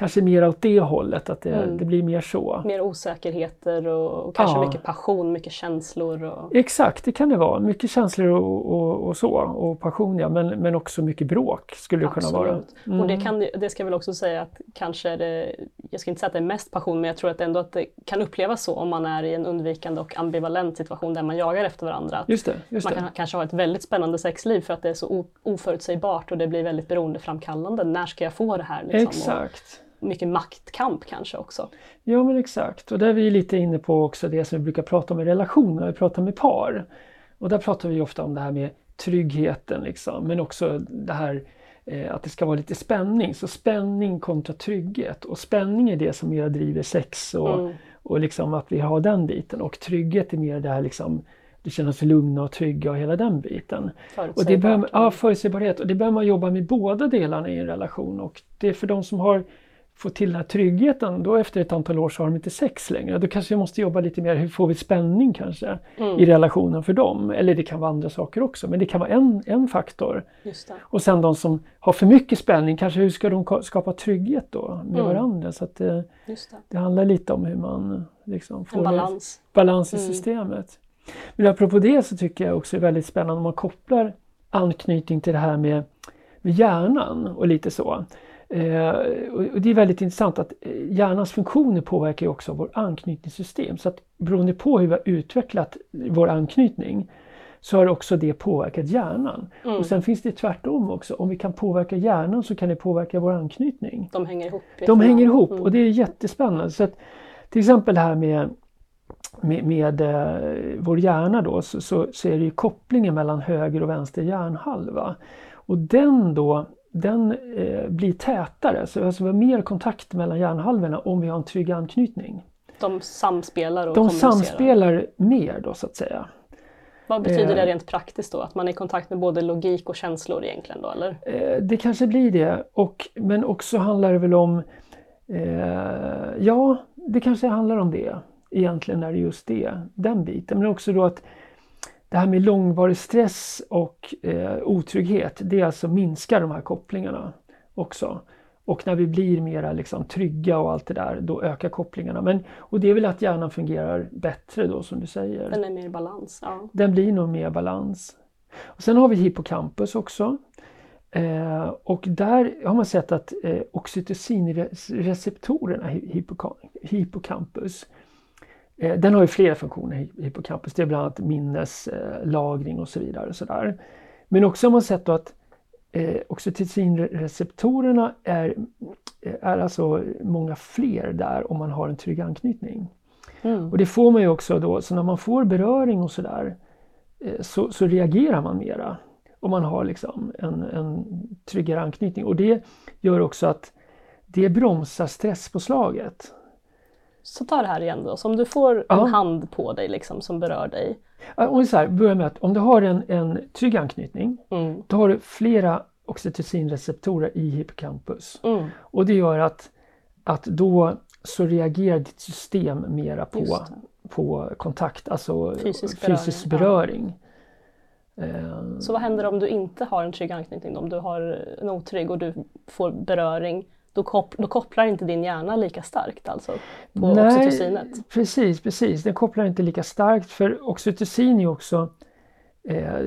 kanske mer åt det hållet, att det, Mm. det blir mer så. Mer osäkerheter och, och kanske Ja. mycket passion, mycket känslor. Och, Exakt, det kan det vara. Mycket känslor och, och, och så, och passion ja, men, men också mycket bråk skulle det kunna vara. Absolut. Och det, kan, det ska jag väl också säga att kanske är det, jag ska inte säga att det är mest passion, men jag tror att ändå att det kan upplevas så om man är i en undvikande och ambivalent situation där man jagar efter varandra. Just det, just man det. kan kanske ha ett väldigt spännande sexliv för att det är så oförutsägbart och det blir väldigt beroendeframkallande. När ska jag få det här? Liksom? Exakt. Mycket maktkamp kanske också. Ja men exakt. Och där är vi lite inne på också det som vi brukar prata om i relationer, vi pratar med par. Och där pratar vi ofta om det här med tryggheten liksom, men också det här eh, att det ska vara lite spänning. Så spänning kontra trygghet. Och spänning är det som mer driver sex och, Mm. och liksom att vi har den biten. Och trygghet är mer det här liksom, du känner sig lugna och trygga och hela den biten. Och det Förutsägbart. ja, förutsägbarhet. Och det behöver man jobba med båda delarna i en relation. Och det är för de som har fått till den här tryggheten, då efter ett antal år så har de inte sex längre. Då kanske vi måste jobba lite mer, hur får vi spänning kanske Mm. i relationen för dem? Eller det kan vara andra saker också, men det kan vara en, en faktor. Det. Och sen de som har för mycket spänning, kanske hur ska de ka- skapa trygghet då med Mm. varandra? Så det, Just det. det handlar lite om hur man liksom får En det- balans. balans i Mm. systemet. Men apropå det så tycker jag också är väldigt spännande om man kopplar anknytning till det här med, med hjärnan och lite så. Eh, och det är väldigt intressant att eh, hjärnans funktioner påverkar också vårt anknytningssystem. Så att beroende på hur vi har utvecklat vår anknytning så har också det påverkat hjärnan. Mm. Och sen finns det tvärtom också. Om vi kan påverka hjärnan så kan det påverka vår anknytning. De hänger ihop. De hänger ihop Mm. och det är jättespännande. Så att, till exempel det här med med, med eh, vår hjärna då så, så, så, är det ju kopplingen mellan höger och vänster hjärnhalva. Och den då den eh, blir tätare, så alltså vi har mer kontakt mellan hjärnhalvorna om vi har en trygg anknytning. De samspelar och De samspelar mer då så att säga. Vad betyder det eh. rent praktiskt då? Att man är i kontakt med både logik och känslor egentligen då eller? Eh, det kanske blir det, och, men också handlar det väl om eh, Ja, det kanske handlar om det. Egentligen är det just det, den biten. Men också då att det här med långvarig stress och eh, otrygghet, det alltså minskar de här kopplingarna också. Och när vi blir mera liksom trygga och allt det där, då ökar kopplingarna. Men, och det är väl att hjärnan fungerar bättre då som du säger. Den är mer i balans. Ja. Den blir nog mer balans. Och sen har vi hippocampus också. Eh, och där har man sett att eh, oxytocinreceptorerna i hippocampus den har ju flera funktioner, hippocampus. Det är bland annat minneslagring och så vidare. Och så där. Men också har man sett att eh, oxytocinreceptorerna är, är alltså många fler där om man har en trygg anknytning. Mm. Och det får man ju också då, så när man får beröring och sådär eh, så, så reagerar man mera. Om man har liksom en, en tryggare anknytning. Och det gör också att det bromsar stresspåslaget. Så ta det här igen då, så om du får ja. en hand på dig liksom, som berör dig. Vi så här, börjar med att om du har en, en trygg anknytning, mm. då har du flera oxytocinreceptorer i hippocampus. Mm. Och det gör att, att då så reagerar ditt system mera på, på kontakt, alltså fysisk beröring. Fysisk beröring. Ja. Så vad händer om du inte har en trygg anknytning? Om du har en otrygg och du får beröring då, kop då, kopplar inte din hjärna lika starkt alltså på Nej, oxytocinet? Precis, precis. Den kopplar inte lika starkt för oxytocin är också eh,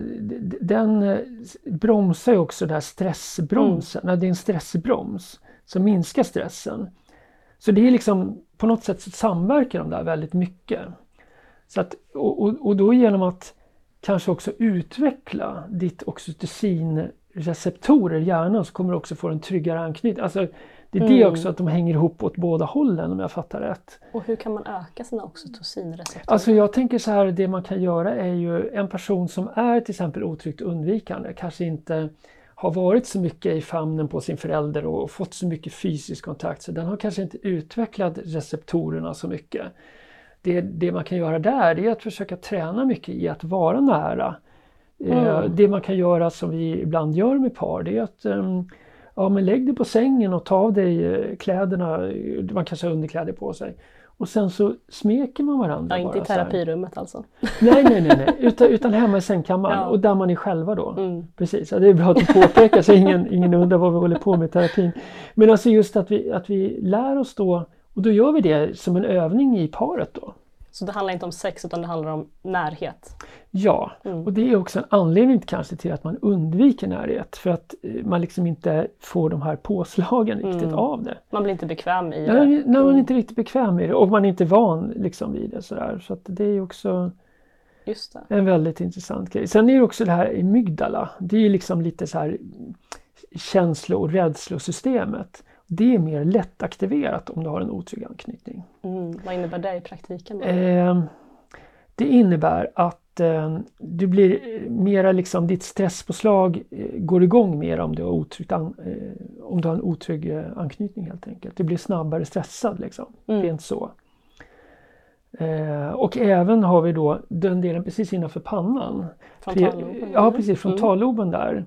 den eh, bromsar ju också den här stressbromsen, mm. det är en stressbroms som minskar stressen. Så det är liksom på något sätt samverkar de där väldigt mycket. Så att, och, och, och då genom att kanske också utveckla ditt oxytocinreceptorer i hjärnan så kommer du också få en tryggare anknytning. Alltså, det är mm. det också att de hänger ihop åt båda hållen om jag fattar rätt. Och hur kan man öka sina oxytocinreceptorer? Alltså jag tänker så här, det man kan göra är ju en person som är till exempel otryggt undvikande, kanske inte har varit så mycket i famnen på sin förälder och fått så mycket fysisk kontakt så den har kanske inte utvecklat receptorerna så mycket. Det, det man kan göra där är att försöka träna mycket i att vara nära. Eh, mm. Det man kan göra som vi ibland gör med par det är att um, ja men lägg dig på sängen och ta av dig eh, kläderna, man kanske har underkläder på sig. Och sen så smeker man varandra. Ja, inte i terapirummet alltså? Nej, nej, nej, nej. Utan, utan hemma i sängkammaren ja. och där man är själva då. Mm. Precis, ja, det är bra att du påpekar så ingen, ingen undrar vad vi håller på med i terapin. Men alltså just att vi, att vi lär oss då, och då gör vi det som en övning i paret då. Så det handlar inte om sex utan det handlar om närhet? Ja, mm. och det är också en anledning kanske till att man undviker närhet. För att eh, man liksom inte får de här påslagen riktigt mm. av det. Man blir inte bekväm i det? Nej, när man är mm. inte riktigt bekväm i det och man är inte van liksom vid det. Sådär. Så det är också en väldigt intressant grej. Sen är det också det här i mygdala. Det är liksom lite så här känslo och rädslosystemet. Det är mer lättaktiverat om du har en otrygg anknytning. Mm. Vad innebär det i praktiken? Eh, det innebär att eh, du blir mera liksom, ditt stresspåslag eh, går igång mer om du har, otryggt an, eh, om du har en otrygg eh, anknytning helt enkelt. Du blir snabbare stressad liksom, mm. rent så. Eh, och även har vi då den delen precis innanför pannan. Frontalloben? Ja precis, frontalloben mm. där.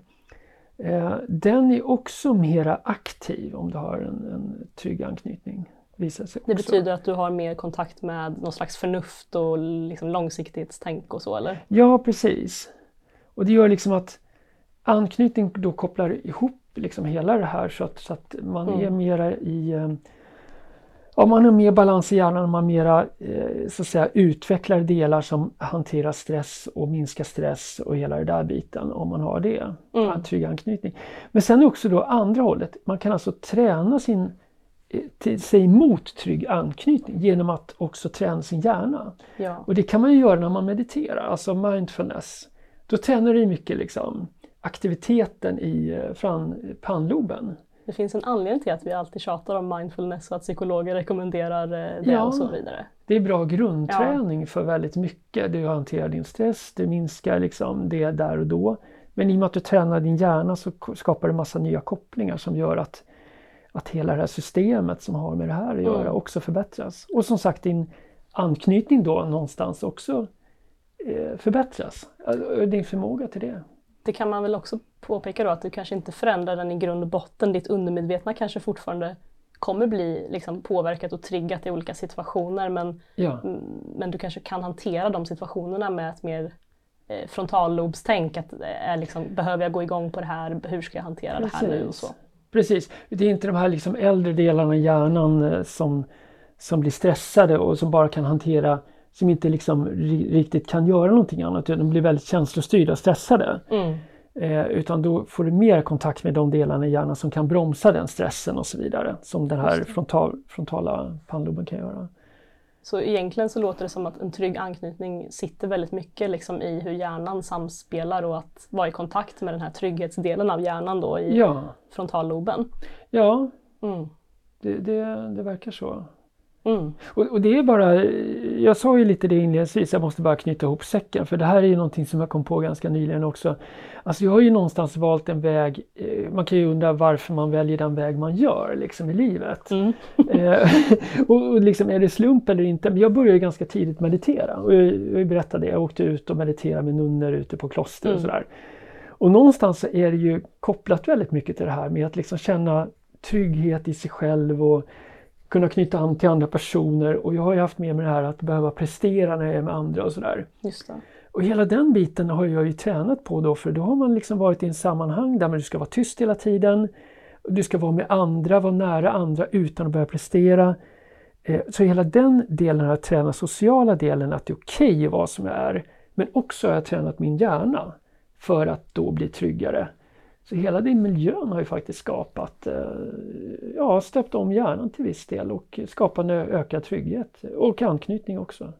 Eh, den är också mera aktiv om du har en, en trygg anknytning. Visar sig det betyder att du har mer kontakt med någon slags förnuft och liksom långsiktighetstänk och så eller? Ja precis. Och det gör liksom att anknytning då kopplar ihop liksom hela det här så att, så att man mm. är mera i eh, om man har mer balans i hjärnan, man mera eh, så att säga, utvecklar delar som hanterar stress och minskar stress och hela den där biten om man har det. Mm. En trygg anknytning. Men sen också då andra hållet, man kan alltså träna sin, eh, till, sig mot trygg anknytning genom att också träna sin hjärna. Ja. Och det kan man ju göra när man mediterar, alltså mindfulness. Då tränar du mycket liksom, aktiviteten i eh, fram, pannloben Det finns en anledning till att vi alltid tjatar om mindfulness och att psykologer rekommenderar eh, det Ja. och så vidare. Det är bra grundträning för väldigt mycket. Du hanterar din stress, du minskar liksom det där och då. Men i och med att du tränar din hjärna så skapar det massa nya kopplingar som gör att, att hela det här systemet som har med det här att göra Mm. också förbättras. Och som sagt din anknytning då någonstans också eh, förbättras. Din förmåga till det. Det kan man väl också påpeka då att du kanske inte förändrar den i grund och botten. Ditt undermedvetna kanske fortfarande kommer bli liksom påverkat och triggat i olika situationer men, Ja, mm, men du kanske kan hantera de situationerna med ett mer eh, frontallobstänk. Att, eh, är liksom, behöver jag gå igång på det här? Hur ska jag hantera det här nu? Och så. Precis. Det är inte de här liksom äldre delarna i hjärnan eh, som, som blir stressade och som bara kan hantera, som inte liksom ri- riktigt kan göra någonting annat. De blir väldigt känslostyrda och stressade. Mm. Eh, utan då får du mer kontakt med de delarna i hjärnan som kan bromsa den stressen och så vidare. Som den här frontal, frontala pannloben kan göra. Så egentligen så låter det som att en trygg anknytning sitter väldigt mycket liksom i hur hjärnan samspelar och att vara i kontakt med den här trygghetsdelen av hjärnan då i Ja, frontalloben. ja Mm. det, det, det verkar så. Mm. Och, och det är bara, jag sa ju lite det inledningsvis, jag måste bara knyta ihop säcken för det här är ju någonting som jag kom på ganska nyligen också. Alltså jag har ju någonstans valt en väg, eh, man kan ju undra varför man väljer den väg man gör liksom i livet. Mm. Eh, och, och liksom är det slump eller inte? Men jag började ganska tidigt meditera och jag, jag berättade det, jag åkte ut och mediterade med nunnor ute på kloster och Mm. sådär. Och någonstans så är det ju kopplat väldigt mycket till det här med att liksom känna trygghet i sig själv och kunna knyta an till andra personer och jag har ju haft med mig det här att behöva prestera när jag är med andra och sådär. Just det. Och hela den biten har jag ju tränat på då för då har man liksom varit i en sammanhang där man ska vara tyst hela tiden. Du ska vara med andra, vara nära andra utan att börja prestera. Eh, Så hela den delen har jag tränat, sociala delen, att det är okej att vara som jag är. Men också har jag tränat min hjärna för att då bli tryggare. Så hela den miljön har ju faktiskt skapat, eh, ja, stöpt om hjärnan till viss del och skapat en ökad trygghet och anknytning också.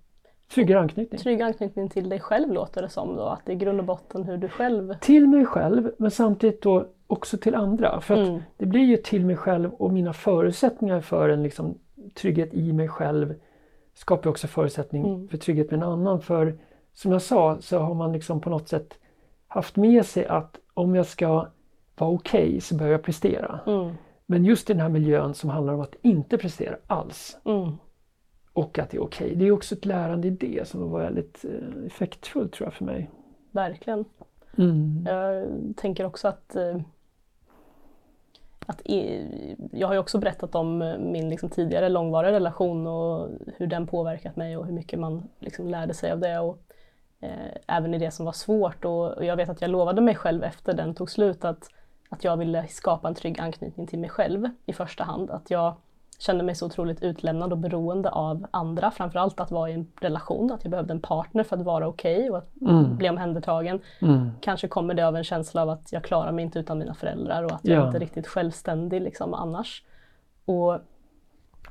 Tryggare anknytning. Trygg anknytning till dig själv låter det som då, att det är grund och botten hur du själv... till mig själv men samtidigt då också till andra. För att Mm. det blir ju till mig själv och mina förutsättningar för en liksom, trygghet i mig själv skapar också förutsättning Mm. för trygghet med en annan. För som jag sa så har man liksom på något sätt haft med sig att om jag ska vara okej så behöver jag prestera. Mm. Men just i den här miljön som handlar om att inte prestera alls Mm. och att det är okej. Det är också ett lärande i det som var väldigt eh, effektfullt tror jag för mig. Verkligen. Mm. Jag tänker också att, eh, att jag har ju också berättat om eh, min liksom tidigare långvariga relation och hur den påverkat mig och hur mycket man liksom lärde sig av det. Och, eh, även i det som var svårt. Och, och jag vet att jag lovade mig själv efter den tog slut att, att jag ville skapa en trygg anknytning till mig själv i första hand. Att jag kände mig så otroligt utlämnad och beroende av andra. Framförallt att vara i en relation, att jag behövde en partner för att vara okej och att Mm. bli omhändertagen. Mm. Kanske kommer det av en känsla av att jag klarar mig inte utan mina föräldrar och att jag Ja. inte är riktigt självständig liksom annars. Och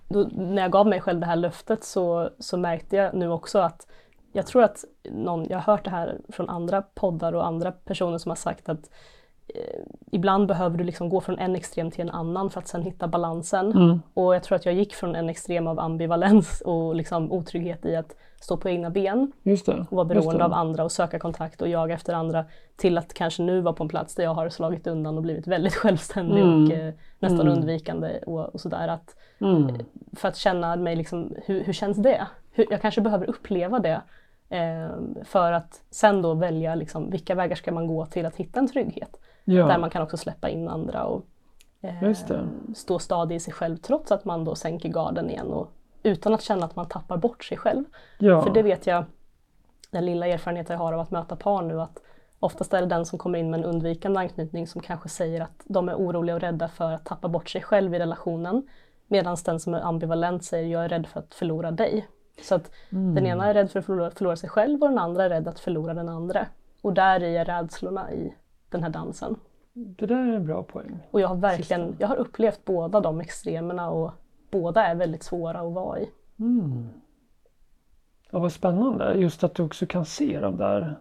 då, när jag gav mig själv det här löftet så, så märkte jag nu också att jag tror att någon, jag har hört det här från andra poddar och andra personer som har sagt att ibland behöver du liksom gå från en extrem till en annan för att sen hitta balansen. Mm. Och jag tror att jag gick från en extrem av ambivalens och liksom otrygghet i att stå på egna ben och vara beroende av andra och söka kontakt och jaga efter andra till att kanske nu vara på en plats där jag har slagit undan och blivit väldigt självständig Mm. och eh, nästan Mm. undvikande och, och sådär. Att, Mm. för att känna mig liksom, hur, hur känns det? Hur, jag kanske behöver uppleva det eh, för att sen då välja liksom, vilka vägar ska man gå till att hitta en trygghet. Ja. Där man kan också släppa in andra och eh, stå stadig i sig själv trots att man då sänker garden igen och utan att känna att man tappar bort sig själv. ja. För det vet jag, den lilla erfarenhet jag har av att möta par nu, att oftast är det den som kommer in med en undvikande anknytning som kanske säger att de är oroliga och rädda för att tappa bort sig själv i relationen. Medan den som är ambivalent säger jag är rädd för att förlora dig. Så att Mm. den ena är rädd för att förlora, förlora sig själv och den andra är rädd att förlora den andra. Och där är rädslorna i den här dansen. Det där är en bra poäng. Och jag har verkligen, jag har upplevt båda de extremerna och båda är väldigt svåra att vara i. Mm. Ja, vad spännande. Just att du också kan se de där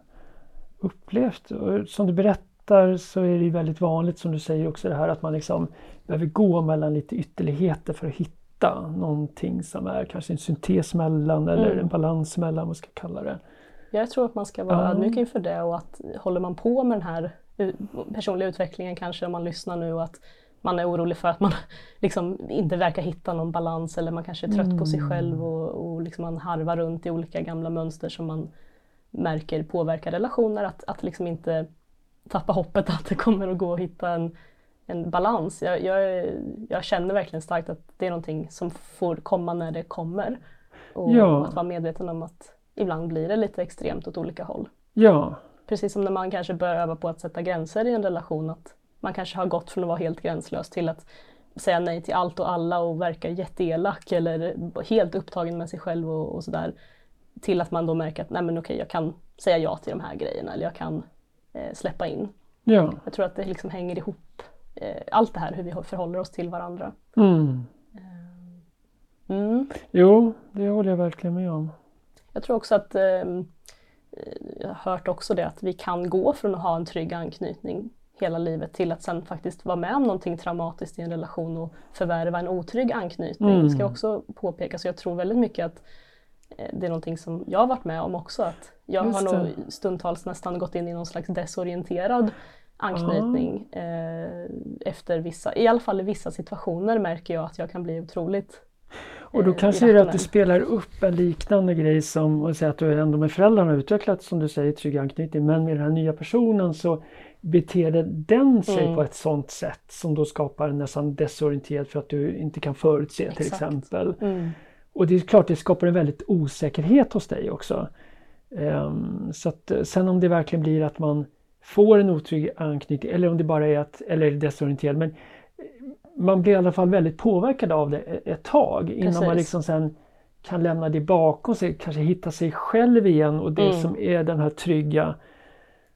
upplevt. Och som du berätt, hittar så är det väldigt vanligt som du säger också det här att man liksom behöver gå mellan lite ytterligheter för att hitta någonting som är kanske en syntes mellan eller Mm. en balans mellan vad man ska kalla det. Jag tror att man ska vara Ja. ödmjuk inför det och att håller man på med den här personliga utvecklingen kanske om man lyssnar nu och att man är orolig för att man liksom inte verkar hitta någon balans eller man kanske är trött på sig Mm. själv och, och liksom man harvar runt i olika gamla mönster som man märker påverkar relationer. Att, att liksom inte tappa hoppet att det kommer att gå att hitta en, en balans. Jag, jag, jag känner verkligen starkt att det är någonting som får komma när det kommer. Och Ja. att vara medveten om att ibland blir det lite extremt åt olika håll. Ja, Precis som när man kanske börjar öva på att sätta gränser i en relation. Att man kanske har gått från att vara helt gränslös till att säga nej till allt och alla och verka jätteelak eller helt upptagen med sig själv och, och sådär. Till att man då märker att nej men okej, jag kan säga ja till de här grejerna eller jag kan eh, släppa in. ja. Jag tror att det liksom hänger ihop. Eh, allt det här hur vi förhåller oss till varandra. Mm. Mm. Jo, det håller jag verkligen med om. Jag tror också att eh, hört också det att vi kan gå från att ha en trygg anknytning hela livet till att sen faktiskt vara med om någonting traumatiskt i en relation och förvärva en otrygg anknytning. Mm. Det ska också påpekas. Så jag tror väldigt mycket att eh, det är någonting som jag har varit med om också. Att jag Just har nog det. stundtals nästan gått in i någon slags desorienterad anknytning. Eh, efter vissa, i alla fall i vissa situationer märker jag att jag kan bli otroligt Och då eh, kanske är det att du spelar upp en liknande grej som att säga att du ändå med föräldrarna har utvecklat som du säger trygg anknytning men med den här nya personen så beter den sig Mm. på ett sånt sätt som då skapar nästan desorienterad för att du inte kan förutse till Exakt. exempel. Mm. Och det är klart det skapar en väldigt osäkerhet hos dig också. Ehm, så att eh, sen om det verkligen blir att man får en otrygg anknytning eller om det bara är att, eller desorienterad men eh, man blir i alla fall väldigt påverkad av det e- ett tag innan man liksom sen kan lämna det bakom sig, kanske hitta sig själv igen och det Mm. som är den här trygga.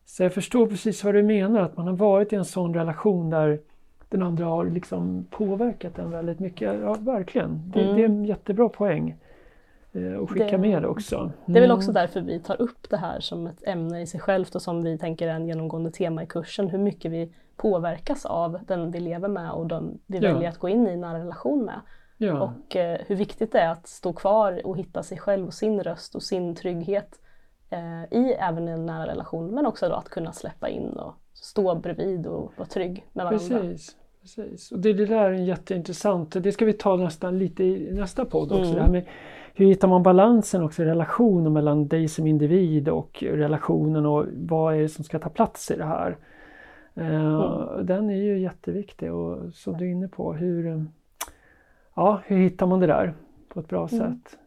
Så jag förstår precis vad du menar, att man har varit i en sån relation där den andra har liksom påverkat en väldigt mycket. Ja, verkligen. Det, Mm. det är en jättebra poäng eh, att skicka Det- med också. Det är väl Mm. också därför vi tar upp det här som ett ämne i sig självt och som vi tänker är en genomgående tema i kursen. Hur mycket vi påverkas av den vi lever med och den vi Ja. väljer att gå in i en nära relation med. Ja, Och eh, hur viktigt det är att stå kvar och hitta sig själv och sin röst och sin trygghet eh, i även en nära relation. Men också då att kunna släppa in och stå bredvid och vara trygg med varandra. precis. precis. Och det, det där är jätteintressant. Det ska vi ta nästan lite i nästa podd också. Mm. Det här med hur hittar man balansen också i relationen mellan dig som individ och relationen och vad är det som ska ta plats i det här. Eh, Den är ju jätteviktig och som du är inne på, hur, eh, ja, hur hittar man det där på ett bra Mm. sätt?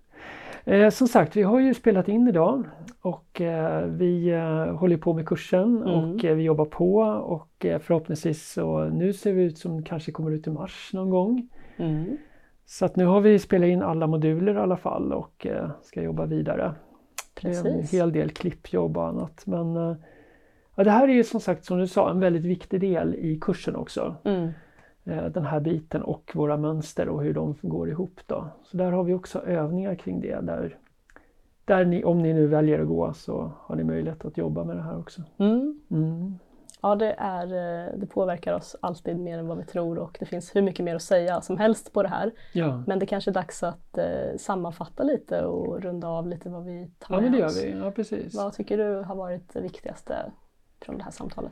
Eh, som sagt, vi har ju spelat in idag och eh, vi eh, håller på med kursen Mm. och eh, vi jobbar på och förhoppningsvis så nu ser vi ut som kanske kommer ut i mars någon gång. Mm. Så att nu har vi spelat in alla moduler i alla fall och ska jobba vidare. Det är en Precis. hel del klippjobb och annat. Men ja, det här är ju som sagt som du sa en väldigt viktig del i kursen också. Mm. Eh, Den här biten och våra mönster och hur de går ihop då. Så där har vi också övningar kring det. Där, där ni, om ni nu väljer att gå så har ni möjlighet att jobba med det här också. Mm. Mm. Ja, det, är, eh, det påverkar oss alltid mer än vad vi tror och det finns hur mycket mer att säga som helst på det här. Ja. Men det kanske är dags att eh, sammanfatta lite och runda av lite vad vi tar ja, med men det gör oss. vi. Ja, precis. Vad tycker du har varit det viktigaste från det här samtalet?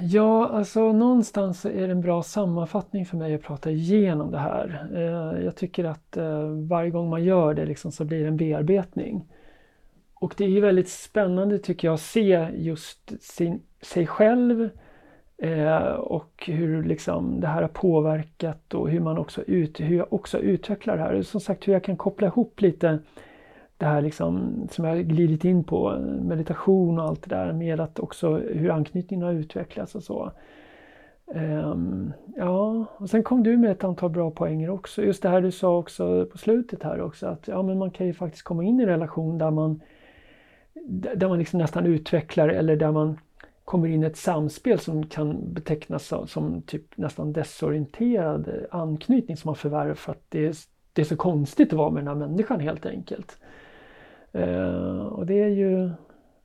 Ja, alltså någonstans är det en bra sammanfattning för mig att prata igenom det här. Eh, jag tycker att eh, varje gång man gör det liksom så blir det en bearbetning. Och det är ju väldigt spännande tycker jag att se just sin, sig själv eh, och hur liksom det här har påverkat och hur man också, ut, hur jag också utvecklar det här. Som sagt hur jag kan koppla ihop lite det här liksom, som jag glidit in på, meditation och allt det där med att också hur anknytningen har utvecklats och så. Um, ja, och sen kom du med ett antal bra poänger också. Just det här du sa också på slutet här också att ja, men man kan ju faktiskt komma in i en relation där man där man liksom nästan utvecklar eller där man kommer in i ett samspel som kan betecknas som, som typ nästan desorienterad anknytning som man förvärvar för att det är, det är så konstigt att vara med den här människan helt enkelt. Eh, och det är ju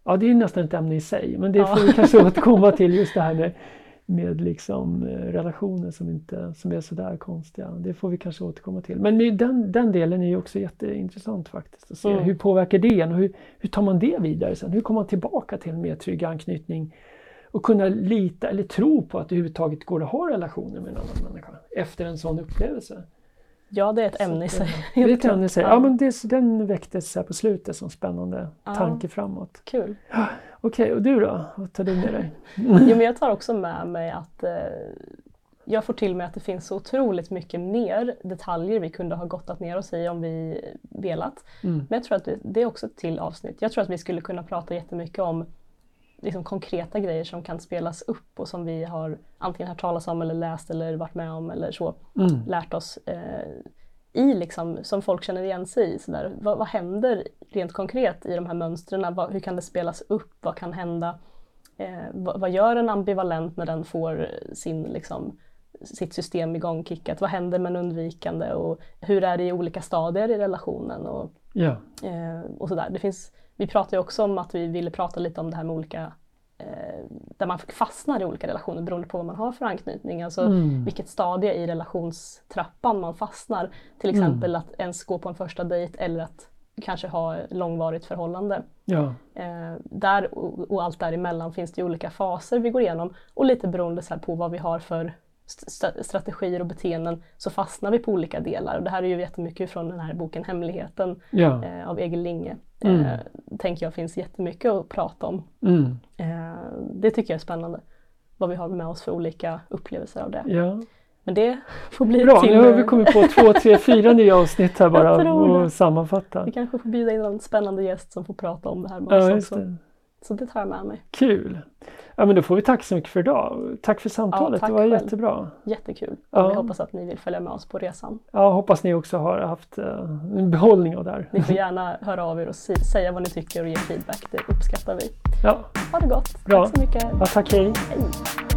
Ja, det är nästan ett ämne i sig, men det Ja. får vi kanske återkomma till just det här med, med liksom eh, relationer som, inte, som är sådär konstiga. Det får vi kanske återkomma till. Men den, den delen är ju också jätteintressant faktiskt. Att se Mm. Hur påverkar det en och hur, hur tar man det vidare sen? Hur kommer man tillbaka till en mer trygg anknytning och kunna lita eller tro på att det överhuvudtaget går att ha relationer med en annan människa efter en sån upplevelse? Ja, det är ett ämne i sig. Det är ett klart. ämne i sig. Ja, men det, den väcktes här på slutet som spännande Ja. tanke framåt. Kul. Okej, och du då? Vad tar du med dig? Jo, men jag tar också med mig att eh, jag får till mig att det finns så otroligt mycket mer detaljer vi kunde ha gottat ner oss i om vi velat. Mm. Men jag tror att vi, det är också ett till avsnitt. Jag tror att vi skulle kunna prata jättemycket om liksom, konkreta grejer som kan spelas upp och som vi har antingen hört talas om eller läst eller varit med om eller så Mm. lärt oss eh, i liksom, som folk känner igen sig i. Sådär. Vad, vad händer rent konkret i de här mönstren? Vad, hur kan det spelas upp? Vad kan hända? Eh, vad, vad gör en ambivalent när den får sin, liksom, sitt system igångkickat? Vad händer med en undvikande? Och hur är det i olika stadier i relationen? Och, Ja. eh, och sådär. Det finns, vi pratade ju också om att vi ville prata lite om det här med olika eh, där man fastnar i olika relationer beroende på vad man har för anknytning. Alltså Mm. vilket stadie i relationstrappan man fastnar. Till exempel att ens gå på en första dejt eller att kanske ha långvarigt förhållande. Ja. Eh, där och, och allt däremellan finns det ju olika faser vi går igenom och lite beroende så på vad vi har för st- strategier och beteenden så fastnar vi på olika delar. Och det här är ju jättemycket från den här boken Hemligheten Ja. eh, av Egil Linge. Mm. Eh, tänker jag finns jättemycket att prata om. Mm. Eh, det tycker jag är spännande. Vad vi har med oss för olika upplevelser av det. ja. Men det får bli Bra, till... nu har vi kommit på två, tre, fyra nya avsnitt här bara och sammanfatta. Vi kanske får bjuda in en spännande gäst som får prata om det här med Ja, oss just också. Så det tar jag med mig. Kul! Ja, men då får vi tacka så mycket för idag. Tack för samtalet, tack det var själv. jättebra. Jättekul. Ja. Vi hoppas att ni vill följa med oss på resan. Ja, hoppas ni också har haft eh, en behållning av det här. Ni får gärna höra av er och säga vad ni tycker och ge feedback. Det uppskattar vi. Ja, Ha det gott. Bra. Tack så mycket. ja tack, hej! Hej.